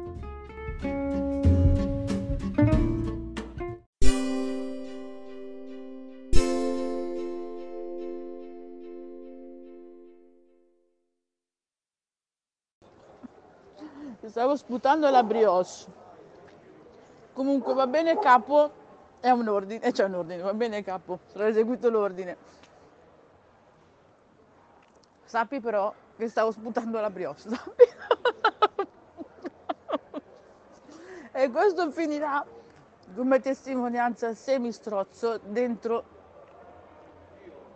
Stavo sputando la brioche. Comunque va bene capo, è un ordine, eh, c'è un ordine, va bene capo, sarà eseguito l'ordine. Sappi però che stavo sputando la brioche, sappi? e questo finirà come testimonianza semistrozzo dentro,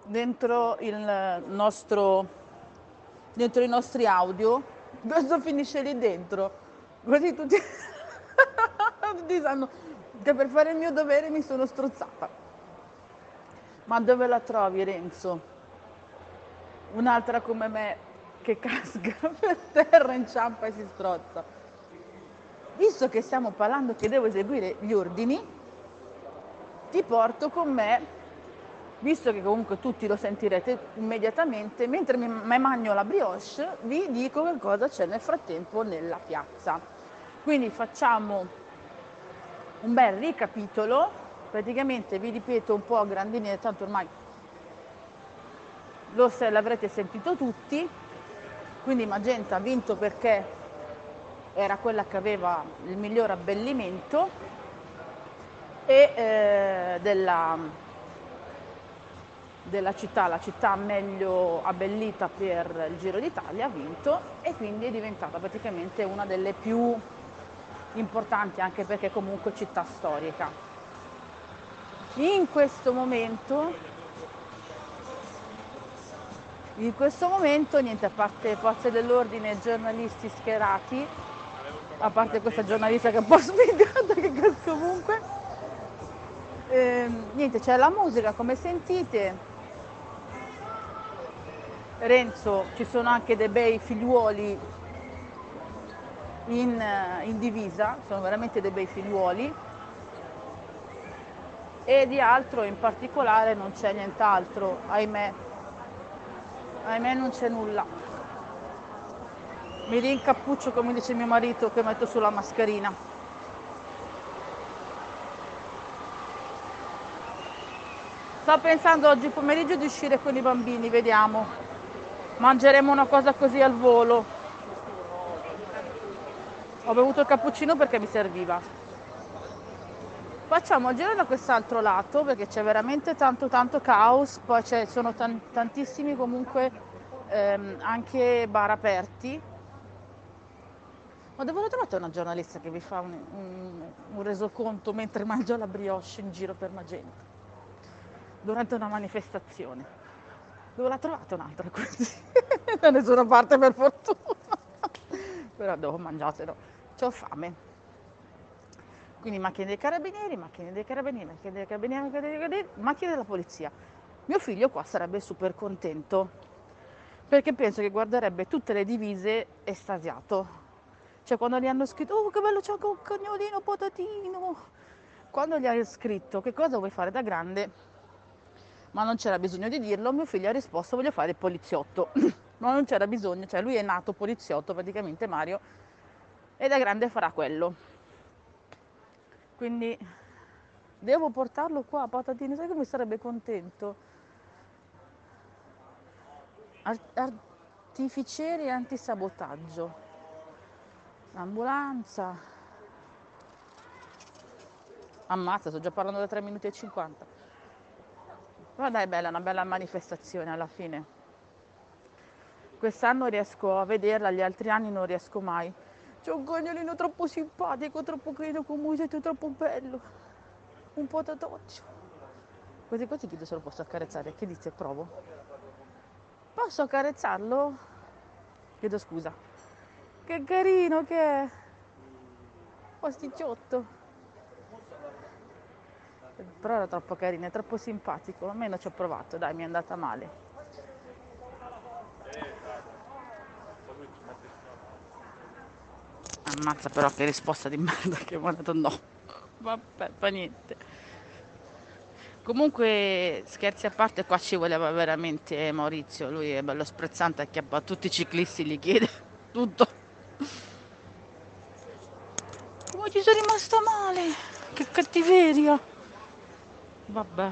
dentro il nostro, dentro i nostri audio. Questo finisce lì dentro, così tutti, tutti sanno che per fare il mio dovere mi sono strozzata. Ma dove la trovi Renzo? Un'altra come me che casca per terra, inciampa e si strozza. Visto che stiamo parlando che devo eseguire gli ordini, ti porto con me, visto che comunque tutti lo sentirete immediatamente, mentre mi, mangio la brioche, vi dico che cosa c'è nel frattempo nella piazza. Quindi facciamo un bel ricapitolo, praticamente vi ripeto un po' a grandi linee, tanto ormai lo se- l'avrete sentito tutti, quindi Magenta ha vinto perché era quella che aveva il miglior abbellimento e eh, della, della città, la città meglio abbellita per il Giro d'Italia ha vinto e quindi è diventata praticamente una delle più importanti anche perché comunque città storica. In questo momento in questo momento niente, a parte forze dell'ordine e giornalisti schierati, a parte questa giornalista che è un po' sfigata che comunque, ehm, niente, c'è la musica come sentite, Renzo ci sono anche dei bei figliuoli in, eh, in divisa, sono veramente dei bei figliuoli e di altro in particolare non c'è nient'altro, ahimè, ahimè non c'è nulla. Mi rincappuccio come dice mio marito che metto sulla mascherina. Sto pensando oggi pomeriggio di uscire con i bambini, vediamo. Mangeremo una cosa così al volo. Ho bevuto il cappuccino perché mi serviva. Facciamo il giro da quest'altro lato perché c'è veramente tanto tanto caos, poi ci sono tan- tantissimi comunque ehm, anche bar aperti. Ma dove l'ho trovata una giornalista che vi fa un, un, un resoconto mentre mangia la brioche in giro per Magenta? Durante una manifestazione. Dove l'ha trovata un'altra così? da nessuna parte per fortuna. Però devo mangiatelo. Ho fame. Quindi macchine dei carabinieri, macchine dei carabinieri, macchine dei carabinieri, macchine dei carabinieri, macchine della polizia. Mio figlio qua sarebbe super contento perché penso che guarderebbe tutte le divise estasiato. Cioè quando gli hanno scritto, oh che bello c'è anche un cagnolino patatino. Quando gli hanno scritto che cosa vuoi fare da grande, ma non c'era bisogno di dirlo, mio figlio ha risposto voglio fare il poliziotto. ma non c'era bisogno, cioè lui è nato poliziotto praticamente Mario e da grande farà quello. Quindi devo portarlo qua patatine, sai come sarebbe contento? Artificieri antisabotaggio, ambulanza. Ammazza, sto già parlando da 3 minuti e 50. Ma dai, bella, una bella manifestazione alla fine. Quest'anno riesco a vederla, gli altri anni non riesco mai. C'è un cagnolino troppo simpatico, troppo carino con musetto, troppo bello. Un po' da doccio. Così così chiedo se lo posso accarezzare. Che dice? Provo. Posso accarezzarlo? Chiedo scusa. Che carino che è. Posticciotto. Però era troppo carino, è troppo simpatico. Almeno ci ho provato, dai, mi è andata male. Ammazza però che risposta di merda che mi ha dato no. Vabbè, fa niente. Comunque, scherzi a parte, qua ci voleva veramente Maurizio. Lui è bello sprezzante, acchiappa tutti i ciclisti, gli chiede tutto. Come ci sono rimasta male? Che cattiveria. Vabbè.